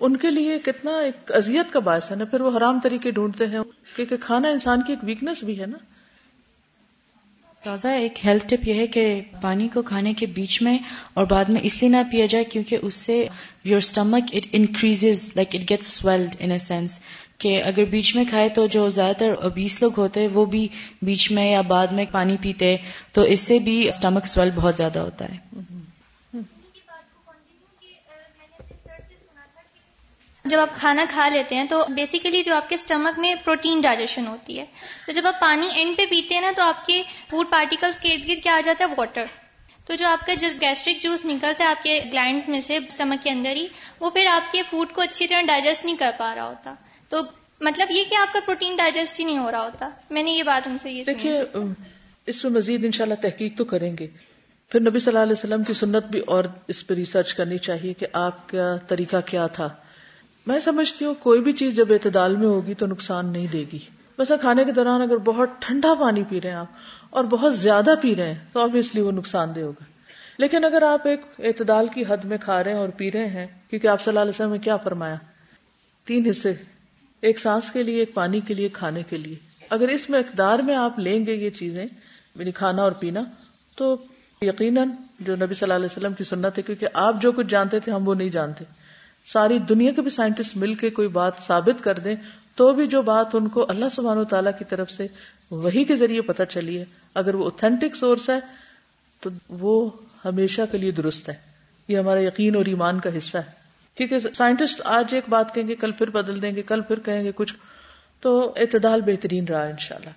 ان کے لیے کتنا ایک اذیت کا باعث ہے نا، پھر وہ حرام طریقے ڈھونڈتے ہیں، کیونکہ کھانا انسان کی ایک ویکنیس بھی ہے نا۔ تازہ ایک ہیلتھ ٹپ یہ ہے کہ پانی کو کھانے کے بیچ میں اور بعد میں اس لیے نہ پیا جائے کیونکہ اس سے your stomach it increase like it get swelled in a sense کہ اگر بیچ میں کھائے تو جو زیادہ تر بیس لوگ ہوتے ہیں وہ بھی بیچ میں یا بعد میں پانی پیتے تو اس سے بھی اسٹمک سویل بہت زیادہ ہوتا ہے۔ جب آپ کھانا کھا لیتے ہیں تو بیسیکلی جو آپ کے اسٹمک میں پروٹین ڈائجیشن ہوتی ہے۔ تو جب آپ پانی اینڈ پہ پیتے ہیں نا تو آپ کے فوڈ پارٹیکلس کے ارد گرد کیا آ جاتا ہے؟ واٹر تو جو آپ کا جو گیسٹرک جوس نکلتا ہے آپ کے گلینڈس میں سے اسٹمک کے اندر ہی، وہ پھر آپ کے فوڈ کو اچھی طرح ڈائجسٹ نہیں کر پا رہا ہوتا۔ تو مطلب یہ کہ آپ کا پروٹین ڈائجسٹ ہی نہیں ہو رہا ہوتا۔ میں نے یہ بات ان سے یہ دیکھیے اس میں مزید انشاءاللہ تحقیق تو کریں گے۔ پھر نبی صلی اللہ علیہ وسلم کی سنت بھی اور اس پہ ریسرچ کرنی چاہیے کہ آپ کا طریقہ کیا تھا۔ میں سمجھتی ہوں کوئی بھی چیز جب اعتدال میں ہوگی تو نقصان نہیں دے گی۔ بس کھانے کے دوران اگر بہت ٹھنڈا پانی پی رہے ہیں آپ اور بہت زیادہ پی رہے ہیں تو آبیسلی وہ نقصان دہ ہوگا۔ لیکن اگر آپ ایک اعتدال کی حد میں کھا رہے ہیں اور پی رہے ہیں، کیونکہ آپ صلی اللہ علیہ وسلم نے کیا فرمایا؟ تین حصے۔ ایک سانس کے لیے، ایک پانی کے لیے، کھانے کے لیے۔ اگر اس میں اقدار میں آپ لیں گے یہ چیزیں یعنی کھانا اور پینا، تو یقیناً جو نبی صلی اللہ علیہ وسلم کی سنت ہے، کیونکہ آپ جو کچھ جانتے تھے، ہم وہ نہیں جانتے۔ ساری دنیا کے بھی سائنٹسٹ مل کے کوئی بات ثابت کر دیں، تو بھی جو بات ان کو اللہ سبحانہ و تعالیٰ کی طرف سے وہی کے ذریعے پتہ چلی ہے، اگر وہ اوتھینٹک سورس ہے، تو وہ ہمیشہ کے لیے درست ہے۔ یہ ہمارا یقین اور ایمان کا حصہ ہے۔ کیونکہ سائنٹسٹ آج ایک بات کہیں گے، کل پھر بدل دیں گے، کل پھر کہیں گے کچھ۔ تو اعتدال بہترین رہا ان شاء اللہ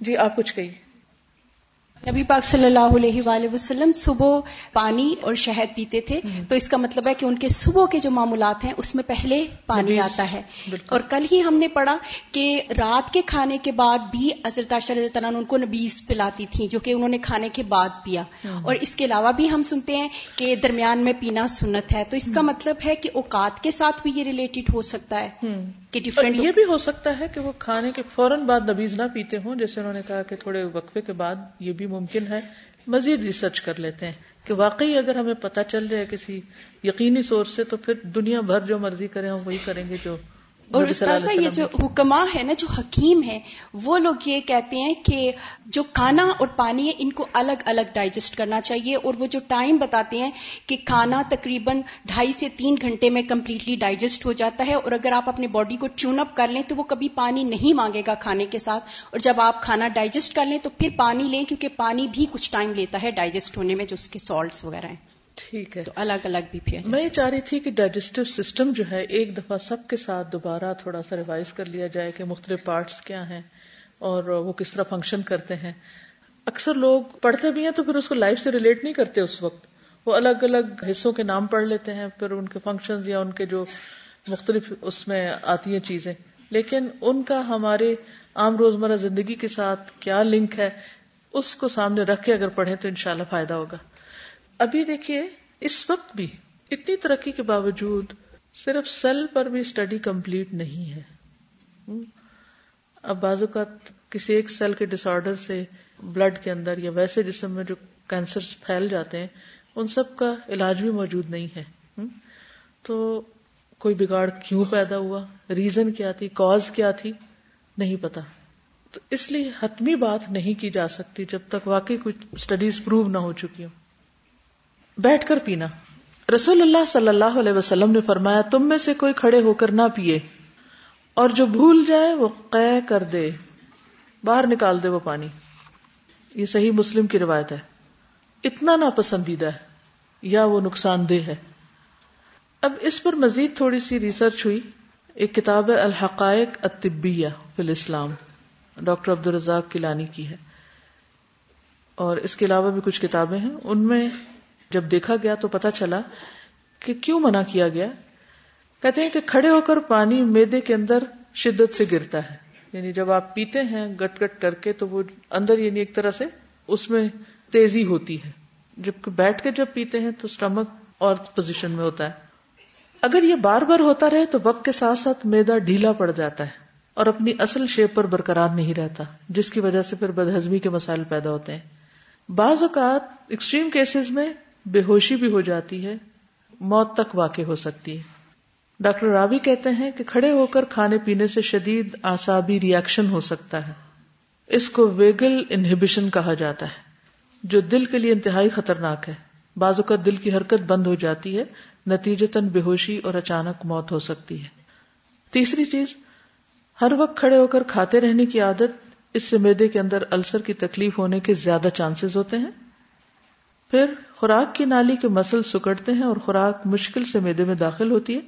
جی آپ کچھ کہیے۔ نبی پاک صلی اللہ علیہ وآلہ وسلم صبح پانی اور شہد پیتے تھے تو اس کا مطلب ہے کہ ان کے صبح کے جو معمولات ہیں اس میں پہلے پانی آتا ہے۔ اور کل ہی ہم نے پڑھا کہ رات کے کھانے کے بعد بھی حضرت اللہ تعالیٰ ان کو نبیز پلاتی تھی جو کہ انہوں نے کھانے کے بعد پیا۔ اور اس کے علاوہ بھی ہم سنتے ہیں کہ درمیان میں پینا سنت ہے۔ تو اس کا مطلب ہے کہ اوقات کے ساتھ بھی یہ ریلیٹڈ ہو سکتا ہے۔ کہ ڈفرینٹ یہ بھی ہو سکتا ہے کہ وہ کھانے کے فوراً بعد نبیز نہ پیتے ہوں جیسے انہوں نے کہا کہ تھوڑے وقفے کے بعد یہ بھی ممکن ہے۔ مزید ریسرچ کر لیتے ہیں کہ واقعی اگر ہمیں پتہ چل جائے کسی یقینی سورس سے تو پھر دنیا بھر جو مرضی کریں ہم وہی کریں گے جو اور استاذہ یہ جو حکما ہے نا جو حکیم ہے وہ لوگ یہ کہتے ہیں کہ جو کھانا اور پانی ہے ان کو الگ الگ ڈائجسٹ کرنا چاہیے اور وہ جو ٹائم بتاتے ہیں کہ کھانا تقریباً ڈھائی سے تین گھنٹے میں کمپلیٹلی ڈائجسٹ ہو جاتا ہے اور اگر آپ اپنے باڈی کو چون اپ کر لیں تو وہ کبھی پانی نہیں مانگے گا کھانے کے ساتھ۔ اور جب آپ کھانا ڈائجسٹ کر لیں تو پھر پانی لیں کیونکہ پانی بھی کچھ ٹائم لیتا ہے ڈائجسٹ ہونے میں جو اس کے سالٹس وغیرہ ہیں۔ ٹھیک ہے۔ تو الگ الگ بھی پیا میں یہ چاہ رہی تھی کہ ڈائجسٹو سسٹم جو ہے ایک دفعہ سب کے ساتھ دوبارہ تھوڑا سا ریوائز کر لیا جائے کہ مختلف پارٹس کیا ہیں اور وہ کس طرح فنکشن کرتے ہیں۔ اکثر لوگ پڑھتے بھی ہیں تو پھر اس کو لائف سے ریلیٹ نہیں کرتے اس وقت۔ وہ الگ الگ حصوں کے نام پڑھ لیتے ہیں پھر ان کے فنکشن یا ان کے جو مختلف اس میں آتی ہیں چیزیں۔ لیکن ان کا ہمارے عام روزمرہ زندگی کے ساتھ کیا لنک ہے اس کو سامنے رکھ کے اگر پڑھیں تو انشاءاللہ فائدہ ہوگا۔ ابھی دیکھیے، اس وقت بھی اتنی ترقی کے باوجود صرف سیل پر بھی اسٹڈی کمپلیٹ نہیں ہے۔ اب بعض اوقات کسی ایک سیل کے ڈس آرڈر سے بلڈ کے اندر یا ویسے جسم میں جو کینسر پھیل جاتے ہیں، ان سب کا علاج بھی موجود نہیں ہے۔ تو کوئی بگاڑ کیوں پیدا ہوا؟ ریزن کیا تھی؟ کاز کیا تھی؟ نہیں پتا۔ تو اس لیے حتمی بات نہیں کی جا سکتی جب تک واقعی کچھ اسٹڈیز پروو نہ ہو چکی ہو بیٹھ کر پینا۔ رسول اللہ صلی اللہ علیہ وسلم نے فرمایا، تم میں سے کوئی کھڑے ہو کر نہ پیے۔ اور جو بھول جائے وہ قے کر دے۔ باہر نکال دے وہ پانی۔ یہ صحیح مسلم کی روایت ہے۔ اتنا ناپسندیدہ ہے۔ یا وہ نقصان دہ ہے۔ اب اس پر مزید تھوڑی سی ریسرچ ہوئی۔ ایک کتاب ہے الحقائق الطبیہ فی الاسلام۔ ڈاکٹر عبد الرزاق کلانی کی ہے۔ اور اس کے علاوہ بھی کچھ کتابیں ہیں۔ ان میں جب دیکھا گیا تو پتا چلا کہ کیوں منع کیا گیا؟ کہتے ہیں کہ کھڑے ہو کر پانی میدے کے اندر شدت سے گرتا ہے۔ یعنی جب آپ پیتے ہیں، گٹ گٹ کر کے تو وہ اندر یعنی ایک طرح سے اس میں تیزی ہوتی ہے۔ جب بیٹھ کے جب پیتے ہیں تو اسٹمک اور پوزیشن میں ہوتا ہے۔ اگر یہ بار بار ہوتا رہے تو وقت کے ساتھ ساتھ میدا ڈھیلا پڑ جاتا ہے اور اپنی اصل شیپ پر برقرار نہیں رہتا، جس کی وجہ سے پھر بدہضمی کے مسائل پیدا ہوتے ہیں۔ بعض اوقات ایکسٹریم کیسز میں بے ہوشی بھی ہو جاتی ہے، موت تک واقع ہو سکتی ہے۔ ڈاکٹر راوی کہتے ہیں کہ کھڑے ہو کر کھانے پینے سے شدید آسابی ریئیکشن ہو سکتا ہے۔ اس کو ویگل انہیبیشن کہا جاتا ہے، جو دل کے لیے انتہائی خطرناک ہے۔ بعض اوقات دل کی حرکت بند ہو جاتی ہے، نتیجتاً بے ہوشی اور اچانک موت ہو سکتی ہے۔ تیسری چیز، ہر وقت کھڑے ہو کر کھاتے رہنے کی عادت اس سے میدے کے اندر السر کی تکلیف ہونے کے زیادہ چانسز ہوتے ہیں۔ پھر خوراک کی نالی کے مسل سکڑتے ہیں اور خوراک مشکل سے میدے میں داخل ہوتی ہے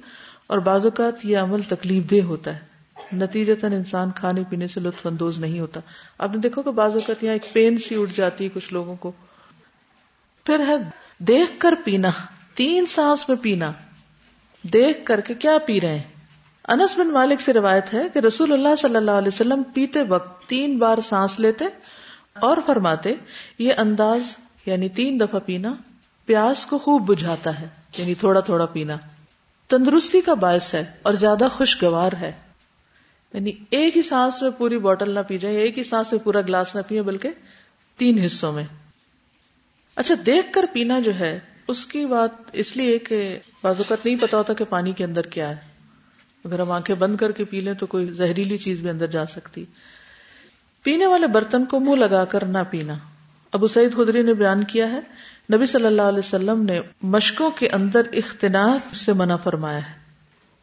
اور بعض اوقات یہ عمل تکلیف دہ ہوتا ہے۔ نتیجتاً انسان کھانے پینے سے لطف اندوز نہیں ہوتا۔ آپ نے دیکھو کہ بعض اوقات یہاں ایک پین سی اٹھ جاتی ہے کچھ لوگوں کو۔ پھر ہے دیکھ کر پینا، تین سانس میں پینا۔ دیکھ کر کے کیا پی رہے ہیں؟ انس بن مالک سے روایت ہے کہ رسول اللہ صلی اللہ علیہ وسلم پیتے وقت تین بار سانس لیتے اور فرماتے، یہ انداز یعنی تین دفعہ پینا پیاس کو خوب بجھاتا ہے یعنی تھوڑا تھوڑا پینا۔ تندرستی کا باعث ہے اور زیادہ خوشگوار ہے۔ یعنی ایک ہی سانس میں پوری بوٹل نہ پی جائے، ایک ہی سانس میں پورا گلاس نہ پیے، بلکہ تین حصوں میں۔ اچھا دیکھ کر پینا جو ہے، اس کی بات اس لیے کہ بعض اوقات نہیں پتا ہوتا کہ پانی کے اندر کیا ہے۔ اگر ہم آنکھیں بند کر کے پی لیں تو کوئی زہریلی چیز بھی اندر جا سکتی۔ پینے والے برتن کو منہ لگا کر نہ پینا۔ ابو سعید خدری نے بیان کیا ہے، نبی صلی اللہ علیہ وسلم نے مشکوں کے اندر اختناط سے منع فرمایا ہے۔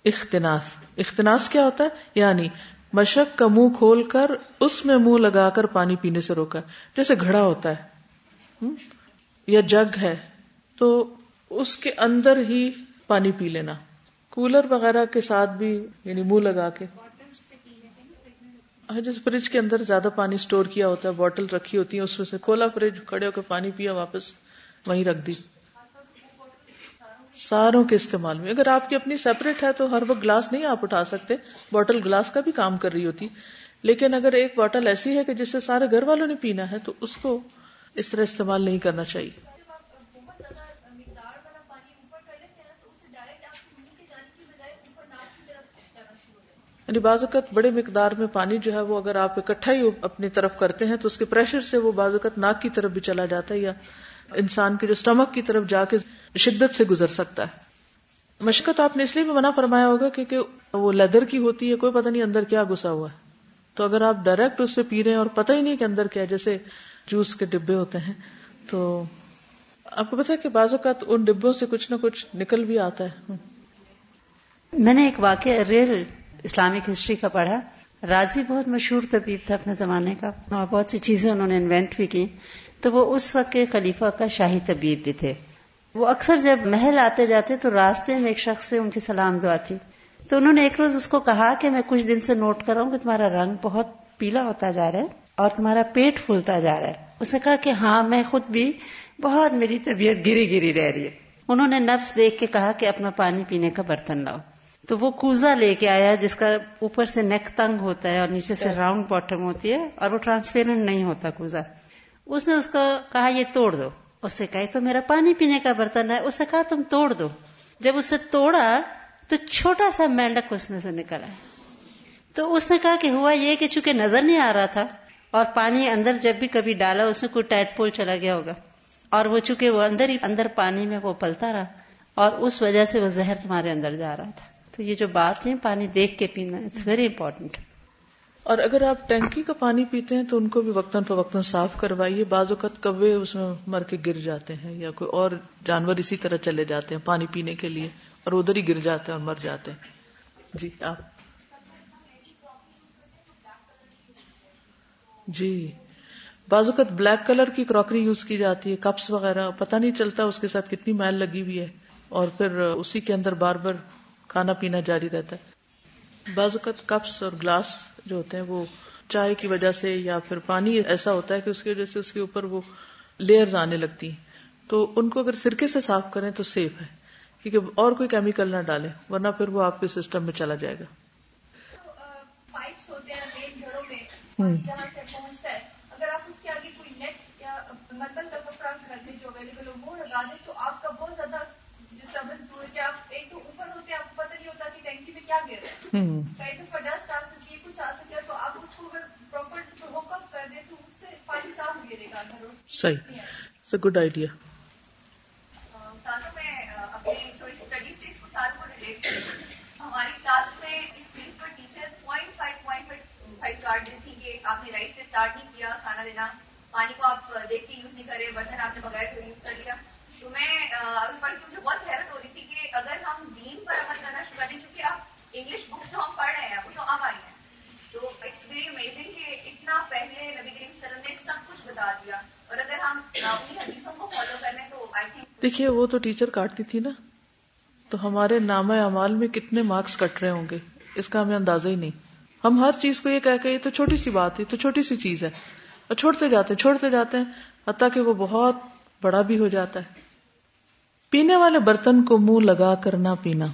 اختناس اختناس کیا ہوتا ہے؟ یعنی مشک کا منہ کھول کر اس میں منہ لگا کر پانی پینے سے روکا۔ جیسے گھڑا ہوتا ہے۔ یا جگ ہے۔ تو اس کے اندر ہی پانی پی لینا۔ کولر وغیرہ کے ساتھ بھی یعنی منہ لگا کے۔ جیسے فریج کے اندر زیادہ پانی اسٹور کیا ہوتا ہے بوٹل رکھی ہوتی ہے اس میں سے کھولا فریج کھڑے ہو کے پانی پیا، واپس وہیں رکھ دی۔ ساروں کے استعمال میں۔ اگر آپ کی اپنی سیپریٹ ہے تو ہر وقت گلاس نہیں آپ اٹھا سکتے۔ بوٹل گلاس کا بھی کام کر رہی ہوتی۔ لیکن اگر ایک بوٹل ایسی ہے کہ جس سے سارے گھر والوں نے پینا ہے تو اس کو اس طرح استعمال نہیں کرنا چاہیے۔ یعنی بعض اوقات بڑے مقدار میں پانی جو ہے وہ اگر آپ اکٹھا ہی اپنی طرف کرتے ہیں تو اس کے پریشر سے وہ بعض اوقات ناک کی طرف بھی چلا جاتا ہے یا انسان کے جو اسٹمک کی طرف جا کے شدت سے گزر سکتا ہے۔ مشقت آپ نے اس لیے بھی منع فرمایا ہوگا کیونکہ وہ لیدر کی ہوتی ہے، کوئی پتہ نہیں اندر کیا گسا ہوا ہے۔ تو اگر آپ ڈائریکٹ اس سے پی رہے ہیں اور پتہ ہی نہیں کہ اندر کیا جیسے جوس کے ڈبے ہوتے ہیں، تو آپ کو پتا کہ بعض اوقات ان ڈبوں سے کچھ نہ کچھ نکل بھی آتا ہے۔ میں نے ایک واقعہ ریئل اسلامک ہسٹری کا پڑھا۔ راضی بہت مشہور طبیب تھا اپنے زمانے کا اور بہت سی چیزیں انہوں نے انوینٹ بھی کی۔ تو وہ اس وقت کے خلیفہ کا شاہی طبیب بھی تھے۔ وہ اکثر جب محل آتے جاتے تو راستے میں ایک شخص سے ان کی سلام دعا تھی۔ تو انہوں نے ایک روز اس کو کہا کہ میں کچھ دن سے نوٹ کر رہا ہوں کہ تمہارا رنگ بہت پیلا ہوتا جا رہا ہے اور تمہارا پیٹ پھولتا جا رہا ہے۔ اس نے کہا کہ ہاں میں خود بھی بہت میری طبیعت گری گری رہ رہی ہے۔ انہوں نے نفس دیکھ کے کہا کہ اپنا پانی پینے کا برتن لاؤ۔ تو وہ کوزا لے کے آیا جس کا اوپر سے نیک تنگ ہوتا ہے اور نیچے سے راؤنڈ باٹم ہوتی ہے اور وہ ٹرانسپیرنٹ نہیں ہوتا کوزا اس نے اس کو کہا یہ توڑ دو۔ اس سے کہا تو میرا پانی پینے کا برتن ہے۔ اس سے کہا تم توڑ دو۔ جب اسے توڑا تو چھوٹا سا مینڈک اس میں سے نکلا تو اس نے کہا کہ ہوا یہ کہ چونکہ نظر نہیں آ رہا تھا اور پانی اندر جب بھی کبھی ڈالا اس میں کوئی ٹائٹ پول چلا گیا ہوگا۔ اور وہ چونکہ وہ اندر ہی اندر پانی میں وہ پلتا رہا اور اس وجہ سے وہ زہر تمہارے اندر جا رہا تھا۔ تو یہ جو بات ہے پانی دیکھ کے پینا اٹس ویری امپورٹینٹ اور اگر آپ ٹینکی کا پانی پیتے ہیں تو ان کو بھی وقتاً فوقتاً صاف کروائیے۔ بعض اوقات کبے اس میں مر کے گر جاتے ہیں یا کوئی اور جانور اسی طرح چلے جاتے ہیں پانی پینے کے لیے اور ادھر ہی گر جاتے ہیں اور مر جاتے ہیں۔ جی آپ۔ جی۔ بعض اوقات بلیک کلر کی کراکری یوز کی جاتی ہے، کپس وغیرہ، پتہ نہیں چلتا اس کے ساتھ کتنی میل لگی ہوئی ہے۔ اور پھر اسی کے اندر بار بار کھانا پینا جاری رہتا ہے۔ بعض اوقات کپس اور گلاس جو ہوتے ہیں وہ چائے کی وجہ سے یا پھر پانی ایسا ہوتا ہے کہ اس کی وجہ سے اس کے اوپر وہ لیئرز آنے لگتی ہیں۔ تو ان کو اگر سرکے سے صاف کریں تو سیف ہے، کیونکہ اور کوئی کیمیکل نہ ڈالیں، ورنہ پھر وہ آپ کے سسٹم میں چلا جائے گا۔ پائپس پہنچتا ہے اگر آپ اس کے آگے کوئی نیٹ یا مربل کا کپڑا گھر میں جو اویلیبل ہو، وہ لگا دیں صحیح۔ گڈ آئیڈیا ساتھ میں اپنی تھوڑی اسٹڈی سے اس کو ساتھ کو ریلیٹ ہماری کلاس میں اس چیز پر teacher point five point five card دیتی کہ آپ نے رائٹ سے اسٹارٹ نہیں کیا کھانا دینا پانی کو آپ دیکھ کے یوز نہیں کرے برتن آپ نے بغیر تو یوز کر لیا تو میں ابھی پڑھ کے مجھے بہت حیرت ہو رہی تھی کہ اگر ہم دین پر عمل کرنا شروع کریں کیونکہ آپ انگلش بکس جو ہم پڑھ رہے ہیں وہ تو اب آئی ہیں تو اٹس ویری امیزنگ کہ اتنا پہلے نبی کریم صلی اللہ علیہ وسلم نے سب کچھ بتا دیا اور اگر ہم انہیں حدیثوں کو فالو کر لیں تو آئی تھنک دیکھیے، وہ تو ٹیچر کاٹتی تھی نا۔ تو ہمارے نام اعمال میں کتنے مارکس کٹ رہے ہوں گے؟ اس کا ہمیں اندازہ ہی نہیں۔ ہم ہر چیز کو یہ کہہ کہ یہ تو چھوٹی سی بات ہے تو چھوٹی سی چیز ہے۔ اور چھوڑتے جاتے ہیں، چھوڑتے جاتے ہیں، حتیٰ کہ وہ بہت بڑا بھی ہو جاتا ہے۔ پینے والے برتن کو منہ لگا کر نہ پینا۔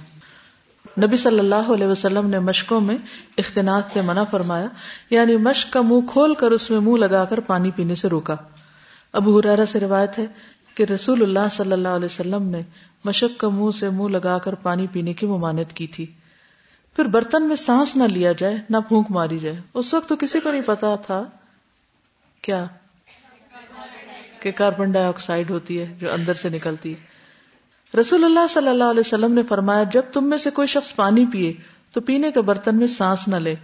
نبی صلی اللہ علیہ وسلم نے مشکوں میں اختناق سے منع فرمایا۔ یعنی مشق کا منہ کھول کر اس میں منہ لگا کر پانی پینے سے روکا۔ ابو حرارا سے روایت ہے کہ رسول اللہ صلی اللہ علیہ وسلم نے مشق کا منہ سے منہ لگا کر پانی پینے کی ممانت کی تھی۔ پھر برتن میں سانس نہ لیا جائے، نہ پھونک ماری جائے۔ اس وقت تو کسی کو نہیں پتا تھا کیا کہ کاربن ڈائی آکسائڈ ہوتی ہے جو اندر سے نکلتی ہے۔ رسول اللہ صلی اللہ علیہ وسلم نے فرمایا، جب تم میں سے کوئی شخص پانی پیے تو پینے کے برتن میں سانس نہ لے۔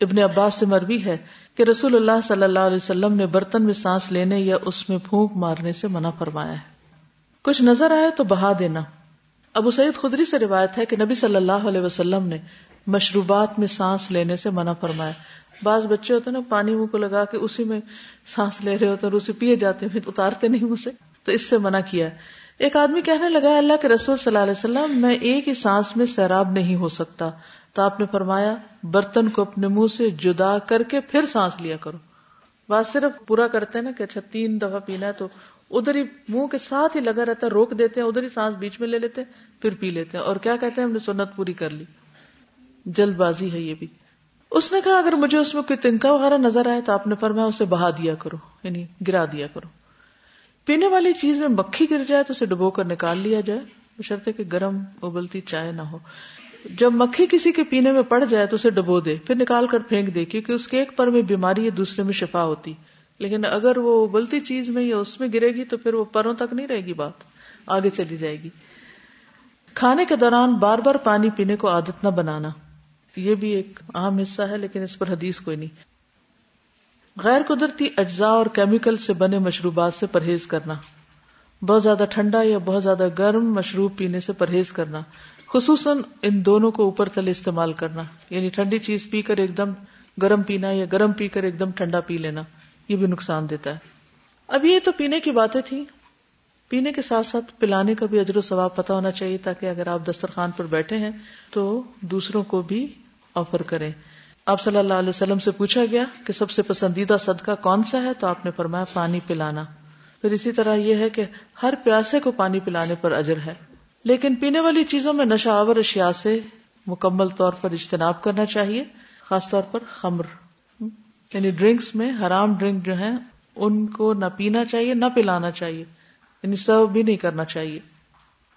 ابن عباس سے مروی ہے کہ رسول اللہ صلی اللہ علیہ وسلم نے برتن میں سانس لینے یا اس میں پھونک مارنے سے منع فرمایا ہے۔ کچھ نظر آئے تو بہا دینا۔ ابو سعید خدری سے روایت ہے کہ نبی صلی اللہ علیہ وسلم نے مشروبات میں سانس لینے سے منع فرمایا۔ بعض بچے ہوتے نا، پانی منہ کو لگا کے اسی میں سانس لے رہے ہوتے ہیں اور اسے پیے جاتے ہیں اتارتے نہیں اسے۔ تو اس سے منع کیا۔ ایک آدمی کہنے لگا اللہ کے رسول صلی اللہ علیہ وسلم، میں ایک ہی سانس میں سیراب نہیں ہو سکتا۔ تو آپ نے فرمایا، برتن کو اپنے منہ سے جدا کر کے پھر سانس لیا کرو۔ بات صرف پورا کرتے ہیں نا کہ اچھا تین دفعہ پینا ہے تو ادھر ہی منہ کے ساتھ ہی لگا رہتا ہے، روک دیتے ہیں، ادھر ہی سانس بیچ میں لے لیتے ہیں، پھر پی لیتے ہیں۔ اور کیا کہتے ہیں؟ ہم نے سنت پوری کر لی۔ جلد بازی ہے یہ بھی۔ اس نے کہا، اگر مجھے اس میں کوئی تنکا وغیرہ نظر آئے تو آپ نے فرمایا، اسے بہا دیا کرو یعنی گرا دیا کرو۔ پینے والی چیز میں مکھی گر جائے تو اسے ڈبو کر نکال لیا جائے بشرطے کہ گرم ابلتی چائے نہ ہو۔ جب مکھی کسی کے پینے میں پڑ جائے تو اسے ڈبو دے، پھر نکال کر پھینک دے، کیونکہ اس کے ایک پر میں بیماری ہے دوسرے میں شفا ہوتی۔ لیکن اگر وہ ابلتی چیز میں یا اس میں گرے گی تو پھر وہ پروں تک نہیں رہے گی بات، آگے چلی جائے گی۔ کھانے کے دوران بار بار پانی پینے کو عادت نہ بنانا، یہ بھی ایک اہم حصہ ہے، لیکن اس پر حدیث کوئی نہیں۔ غیر قدرتی اجزاء اور کیمیکل سے بنے مشروبات سے پرہیز کرنا۔ بہت زیادہ ٹھنڈا یا بہت زیادہ گرم مشروب پینے سے پرہیز کرنا۔ خصوصاً ان دونوں کو اوپر تلے استعمال کرنا یعنی ٹھنڈی چیز پی کر ایک دم گرم پینا یا گرم پی کر ایک دم ٹھنڈا پی لینا، یہ بھی نقصان دیتا ہے۔ اب یہ تو پینے کی باتیں تھی پینے کے ساتھ ساتھ پلانے کا بھی اجر و ثواب پتا ہونا چاہیے تاکہ اگر آپ دسترخوان پر بیٹھے ہیں تو دوسروں کو بھی آفر کریں۔ آپ صلی اللہ علیہ وسلم سے پوچھا گیا کہ سب سے پسندیدہ صدقہ کون سا ہے، تو آپ نے فرمایا پانی پلانا۔ پھر اسی طرح یہ ہے کہ ہر پیاسے کو پانی پلانے پر اجر ہے۔ لیکن پینے والی چیزوں میں نشاور اشیاء سے مکمل طور پر اجتناب کرنا چاہیے، خاص طور پر خمر۔ یعنی ڈرنکس میں حرام ڈرنک جو ہیں، ان کو نہ پینا چاہیے، نہ پلانا چاہیے۔ یعنی سرو بھی نہیں کرنا چاہیے۔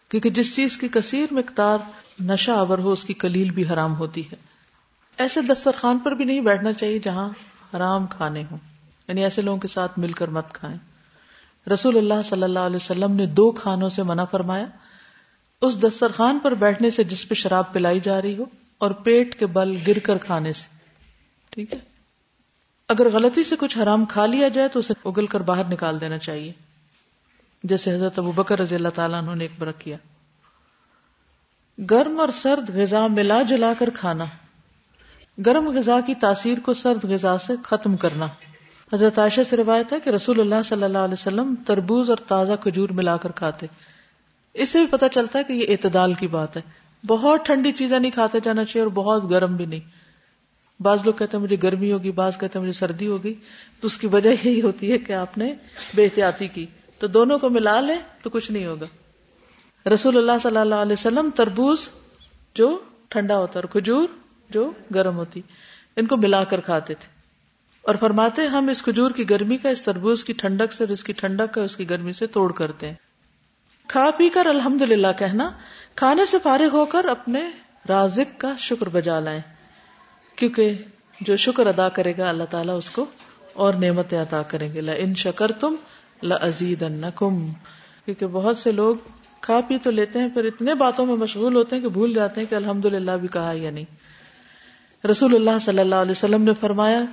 کیونکہ جس چیز کی کثیر مقدار نشہ آور ہو، اس کی کلیل بھی حرام ہوتی ہے۔ ایسے دسترخوان پر بھی نہیں بیٹھنا چاہیے جہاں حرام کھانے ہوں۔ یعنی ایسے لوگوں کے ساتھ مل کر مت کھائیں۔ رسول اللہ صلی اللہ علیہ وسلم نے دو کھانوں سے منع فرمایا۔ اس دسترخوان پر بیٹھنے سے جس پہ شراب پلائی جا رہی ہو اور پیٹ کے بل گر کر کھانے سے۔ ٹھیک ہے؟ اگر غلطی سے کچھ حرام کھا لیا جائے تو اسے اگل کر باہر نکال دینا چاہیے۔ جیسے حضرت ابو بکر رضی اللہ تعالیٰ انہوں نے ایک برق کیا۔ گرم اور سرد غذا ملا جلا کر کھانا۔ گرم غذا کی تاثیر کو سرد غذا سے ختم کرنا۔ حضرت عائشہ سے روایت ہے کہ رسول اللہ صلی اللہ علیہ وسلم تربوز اور تازہ کھجور ملا کر کھاتے۔ اس سے بھی پتہ چلتا ہے کہ یہ اعتدال کی بات ہے۔ بہت ٹھنڈی چیزیں نہیں کھاتے جانا چاہیے اور بہت گرم بھی نہیں۔ بعض لوگ کہتے ہیں مجھے گرمی ہوگی، بعض کہتے ہیں مجھے سردی ہوگی۔ تو اس کی وجہ یہی ہوتی ہے کہ آپ نے بے احتیاطی کی۔ تو دونوں کو ملا لے تو کچھ نہیں ہوگا۔ رسول اللہ صلی اللہ علیہ وسلم تربوز جو ٹھنڈا ہوتا اور کھجور جو گرم ہوتی، ان کو ملا کر کھاتے تھے۔ اور فرماتے ہم اس کھجور کی گرمی کا، اس تربوز کی ٹھنڈک سے اور اس کی ٹھنڈک کا، اس کی گرمی سے توڑ کرتے ہیں۔ کھا پی کر الحمد للہ کہنا، کھانے سے فارغ ہو کر اپنے رازق کا شکر بجا لائیں، کیونکہ جو شکر ادا کرے گا اللہ تعالیٰ اس کو اور نعمتیں عطا کریں گے۔ ان شکر تم لزید کیونکہ بہت سے لوگ کھا پی تو لیتے ہیں پھر اتنے باتوں میں مشغول ہوتے ہیں کہ بھول جاتے ہیں کہ الحمد للہ بھی کہا یا نہیں۔ رسول اللہ صلی اللہ علیہ وسلم نے فرمایا،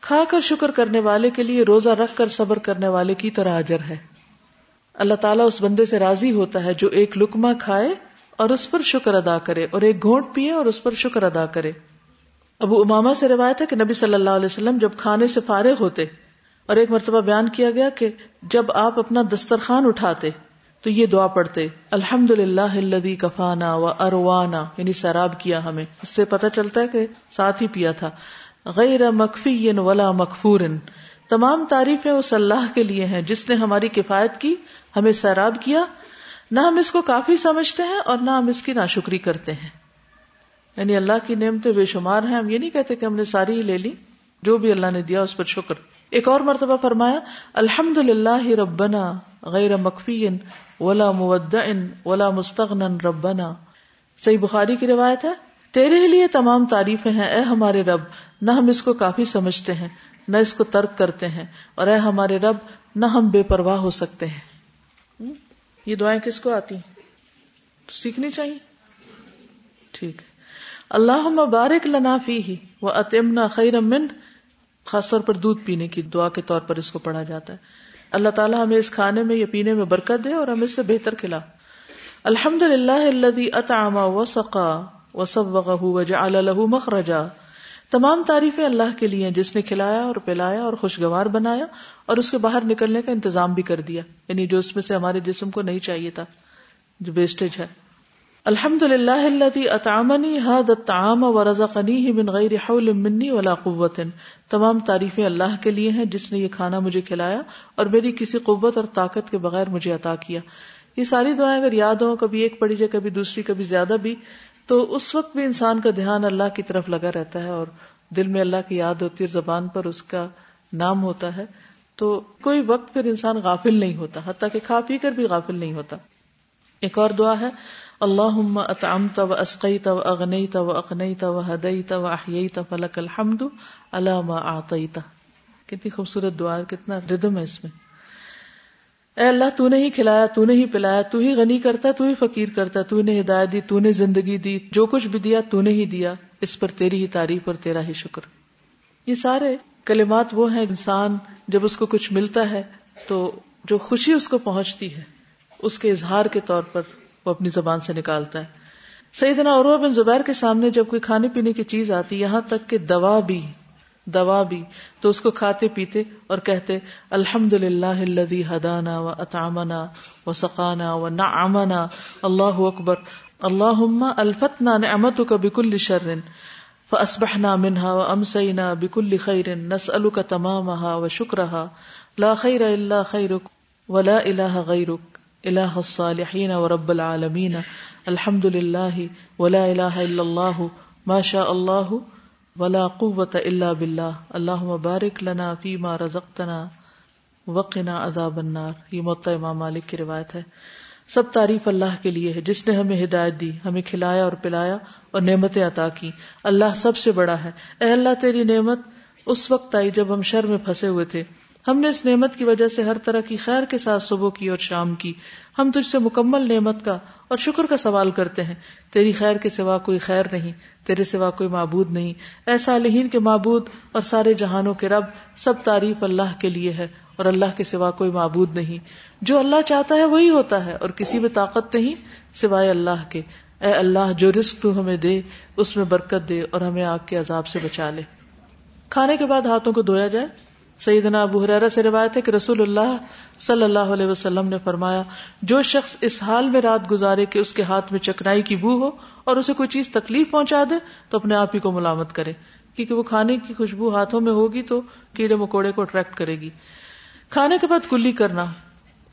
کھا کر شکر کرنے والے کے لیے روزہ رکھ کر صبر کرنے والے کی طرح اجر ہے۔ اللہ تعالیٰ اس بندے سے راضی ہوتا ہے جو ایک لکما کھائے اور اس پر شکر ادا کرے اور ایک گھونٹ پیے اور اس پر شکر ادا کرے۔ ابو اماما سے روایت ہے کہ نبی صلی اللہ علیہ وسلم جب کھانے سے فارغ ہوتے اور ایک مرتبہ بیان کیا گیا کہ جب آپ اپنا دسترخوان اٹھاتے تو یہ دعا پڑھتے الحمد للہ کفانا و اروانا یعنی سیراب کیا ہمیں۔ اس سے پتہ چلتا ہے کہ ساتھ ہی پیا تھا۔ غیر مکفی ولا مکفور تمام تعریفیں اس اللہ کے لیے ہیں، جس نے ہماری کفایت کی ہمیں سیراب کیا، نہ ہم اس کو کافی سمجھتے ہیں اور نہ ہم اس کی ناشکری کرتے ہیں۔ یعنی اللہ کی نعمتیں بے شمار ہیں، ہم یہ نہیں کہتے کہ ہم نے ساری ہی لے لی، جو بھی اللہ نے دیا اس پر شکر۔ ایک اور مرتبہ فرمایا الحمد للہ ربنا غیر مکفی ولا ولا مستغن ربنا۔ صحیح بخاری کی روایت ہے، تیرے لیے تمام تعریفیں ہیں، اے ہمارے رب، نہ ہم اس کو کافی سمجھتے ہیں، نہ اس کو ترک کرتے ہیں، اور اے ہمارے رب، نہ ہم بے پرواہ ہو سکتے ہیں۔ یہ دعائیں کس کو آتی سیکھنی چاہیے۔ ٹھیک اللہ مبارک لنا فی ہی وہ اتمنا خیر من خاص طور پر دودھ پینے کی دعا کے طور پر اس کو پڑھا جاتا ہے۔ اللہ تعالیٰ ہمیں اس کھانے میں یا پینے میں برکت دے اور ہمیں اس سے بہتر کھلا۔ الحمد للہ اللہ اطعام و سقا و سب له مخرجا۔ تمام تعریفیں اللہ کے لیے جس نے کھلایا اور پلایا اور خوشگوار بنایا اور اس کے باہر نکلنے کا انتظام بھی کر دیا۔ یعنی جو اس میں سے ہمارے جسم کو نہیں چاہیے تھا، جو ویسٹیج ہے۔ الحمد للہ اللہ اطامنی حد تعام و رضا قنی بن غیر حول منی ولا قوت۔ تمام تعریفیں اللہ کے لیے ہیں، جس نے یہ کھانا مجھے کھلایا اور میری کسی قوت اور طاقت کے بغیر مجھے عطا کیا۔ یہ ساری دعائیں اگر یاد ہوں، کبھی ایک پڑھی جائے، کبھی دوسری، کبھی زیادہ بھی تو اس وقت بھی انسان کا دھیان اللہ کی طرف لگا رہتا ہے اور دل میں اللہ کی یاد ہوتی ہے زبان پر اس کا نام ہوتا ہے تو کوئی وقت پھر انسان غافل نہیں ہوتا، حتیٰ کہ کھا پی کر بھی غافل نہیں ہوتا۔ ایک اور دعا ہے اللہ اطعمت و اسقیت و اغنیت و اقنیت و ہدیت و احییت، فلک الحمد اللہ ما آتیت کتنی خوبصورت دعا کتنا ردم ہے اس میں۔ اے اللہ، تو نے ہی کھلایا، تو نے ہی پلایا، تو ہی غنی کرتا، تو ہی فقیر کرتا، تو نے ہدایت دی، تو نے زندگی دی، جو کچھ بھی دیا، تو نے ہی دیا۔ اس پر تیری ہی تعریف اور تیرا ہی شکر۔ یہ سارے کلمات وہ ہیں، انسان جب اس کو کچھ ملتا ہے تو جو خوشی اس کو پہنچتی ہے، اس کے اظہار کے طور پر وہ اپنی زبان سے نکالتا ہے۔ سیدنا عروہ بن زبیر کے سامنے جب کوئی کھانے پینے کی چیز آتی، یہاں تک کہ دوا بھی۔ دوا بھی، تو اس کو کھاتے پیتے اور کہتے الحمد للہ ہدانا و اطامنا و سقانا و نعمنا. اللہ اکبر اللہ الفتنا نعمت کا بکل شرن فأصبحنا منها وأمسينا بكل خير نسألك تمامها وشكرها لا خير إلا خيرك ولا إله غيرك إله الصالحين ورب العالمين الحمد لله ولا إله إلا الله ما شاء الله ولا قوت اللہ بلّہ اللہ مبارک لنا فیما رزقتنا وقنا عذاب النار۔ یہ موتا امام مالک کی روایت ہے۔ سب تعریف اللہ کے لیے ہے۔ جس نے ہمیں ہدایت دی، ہمیں کھلایا اور پلایا اور نعمتیں عطا کی۔ اللہ سب سے بڑا ہے۔ اے اللہ تیری نعمت، اس وقت آئی جب ہم شر میں پھنسے ہوئے تھے۔ ہم نے اس نعمت کی وجہ سے ہر طرح کی خیر کے ساتھ صبح کی اور شام کی۔ ہم تجھ سے مکمل نعمت کا اور شکر کا سوال کرتے ہیں۔ تیری خیر کے سوا کوئی خیر نہیں، تیرے سوا کوئی معبود نہیں۔ ایسا لہین کے معبود اور سارے جہانوں کے رب، سب تعریف اللہ کے لیے ہے اور اللہ کے سوا کوئی معبود نہیں۔ جو اللہ چاہتا ہے وہی ہوتا ہے اور کسی میں طاقت نہیں، سوائے اللہ کے۔ اے اللہ، جو رزق تو ہمیں دے، اس میں برکت دے اور ہمیں آگ کے عذاب سے بچا لے۔ کھانے کے بعد ہاتھوں کو دھویا جائے۔ سیدنا ابو حرارہ سے روایت ہے کہ رسول اللہ صلی اللہ علیہ وسلم نے فرمایا، جو شخص اس حال میں رات گزارے کہ اس کے ہاتھ میں چکنائی کی بو ہو اور اسے کوئی چیز تکلیف پہنچا دے، تو اپنے آپ ہی کو ملامت کرے۔ کیونکہ وہ کھانے کی خوشبو ہاتھوں میں ہوگی تو کیڑے مکوڑے کو اٹریکٹ کرے گی۔ کھانے کے بعد کلی کرنا۔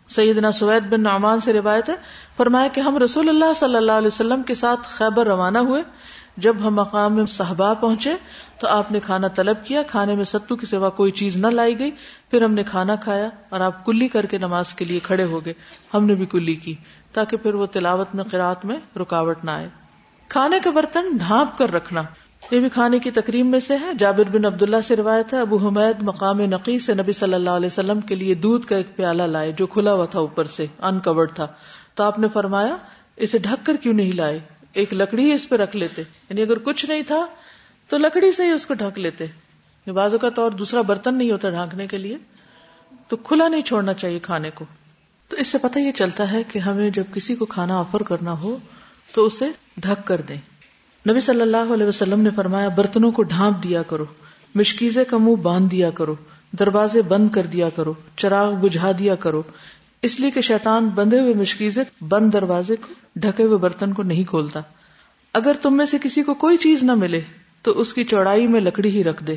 سیدنا سوید بن نعمان سے روایت ہے، فرمایا کہ ہم رسول اللہ صلی اللہ علیہ وسلم کے ساتھ خیبر روانہ ہوئے۔ جب ہم مقام میں صحبا پہنچے تو آپ نے کھانا طلب کیا، کھانے میں ستو کی سوا کوئی چیز نہ لائی گئی، پھر ہم نے کھانا کھایا اور آپ کلی کر کے نماز کے لیے کھڑے ہو گئے۔ ہم نے بھی کلی کی تاکہ پھر وہ تلاوت میں، قرآت میں رکاوٹ نہ آئے۔ کھانے کے برتن ڈھانپ کر رکھنا، یہ بھی کھانے کی تقریب میں سے ہے۔ جابر بن عبداللہ سے روایت ہے، ابو حمید مقام نقی سے نبی صلی اللہ علیہ وسلم کے لیے دودھ کا ایک پیالہ لائے جو کھلا ہوا تھا اوپر سے انکورڈ تھا۔ تو آپ نے فرمایا، اسے ڈھک کر کیوں نہیں لائے؟ ایک لکڑی اس پہ رکھ لیتے۔ یعنی اگر کچھ نہیں تھا تو لکڑی سے ہی اس کو ڈھک لیتے۔ یعنی بازو کا تو اور دوسرا برتن نہیں ہوتا ڈھانکنے کے لیے۔ تو کھلا نہیں چھوڑنا چاہیے کھانے کو۔ تو اس سے پتہ یہ چلتا ہے کہ ہمیں جب کسی کو کھانا آفر کرنا ہو تو اسے ڈھک کر دیں۔ نبی صلی اللہ علیہ وسلم نے فرمایا، برتنوں کو ڈھانپ دیا کرو مشکیزے کا منہ باندھ دیا کرو، دروازے بند کر دیا کرو، چراغ بجھا دیا کرو۔ اس لیے کہ شیطان بندے ہوئے مشکیزے بند دروازے کو، ڈھکے ہوئے برتن کو نہیں کھولتا۔ اگر تم میں سے کسی کو کوئی چیز نہ ملے، تو اس کی چوڑائی میں لکڑی ہی رکھ دے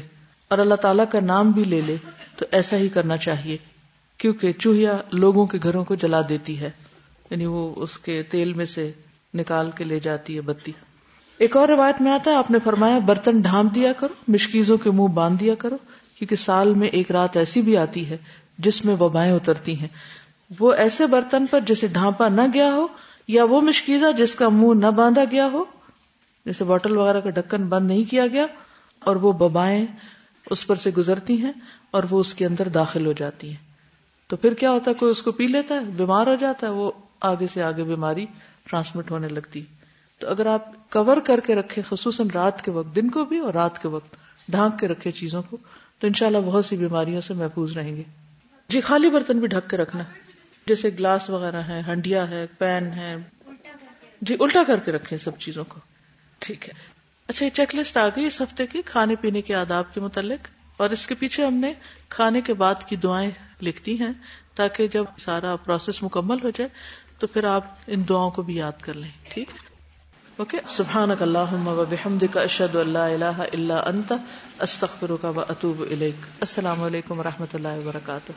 اور اللہ تعالیٰ کا نام بھی لے لے، تو ایسا ہی کرنا چاہیے۔ کیونکہ چوہیا لوگوں کے گھروں کو جلا دیتی ہے۔ یعنی وہ اس کے تیل میں سے نکال کے لے جاتی ہے بتی۔ ایک اور روایت میں آتا ہے، آپ نے فرمایا، برتن ڈھانپ دیا کرو، مشکیزوں کے منہ باندھ دیا کرو، کیونکہ سال میں ایک رات ایسی بھی آتی ہے جس میں وبائیں اترتی ہیں۔ وہ ایسے برتن پر جسے ڈھانپا نہ گیا ہو یا وہ مشکیزہ جس کا منہ نہ باندھا گیا ہو جیسے بوٹل وغیرہ کا ڈھکن بند نہیں کیا گیا، اور وہ ببائیں اس پر سے گزرتی ہیں اور وہ اس کے اندر داخل ہو جاتی ہیں۔ تو پھر کیا ہوتا ہے؟ کوئی اس کو پی لیتا ہے، بیمار ہو جاتا ہے، وہ آگے سے آگے بیماری ٹرانسمٹ ہونے لگتی۔ تو اگر آپ کور کر کے رکھے خصوصاً رات کے وقت، دن کو بھی اور رات کے وقت، ڈھانک کے رکھے چیزوں کو، تو انشاءاللہ بہت سی بیماریوں سے محفوظ رہیں گے۔ جی خالی برتن بھی ڈھک کے رکھنا۔ جیسے گلاس وغیرہ ہے ہنڈیا ہے، پین ہے۔ جی الٹا کر کے رکھے سب چیزوں کو۔ ٹھیک ہے۔ اچھا یہ چیک لسٹ آ گئی اس ہفتے کی کھانے پینے کے آداب کے متعلق۔ اور اس کے پیچھے ہم نے کھانے کے بعد کی دعائیں لکھتی ہیں تاکہ جب سارا پروسیس مکمل ہو جائے تو پھر آپ ان دعاؤں کو بھی یاد کر لیں۔ ٹھیک ہے۔ اوکے۔ سبحان اللہ کا اشد اللہ اللہ اللہ انت استخر کا اطوب السلام علیکم و رحمۃ اللہ وبرکاتہ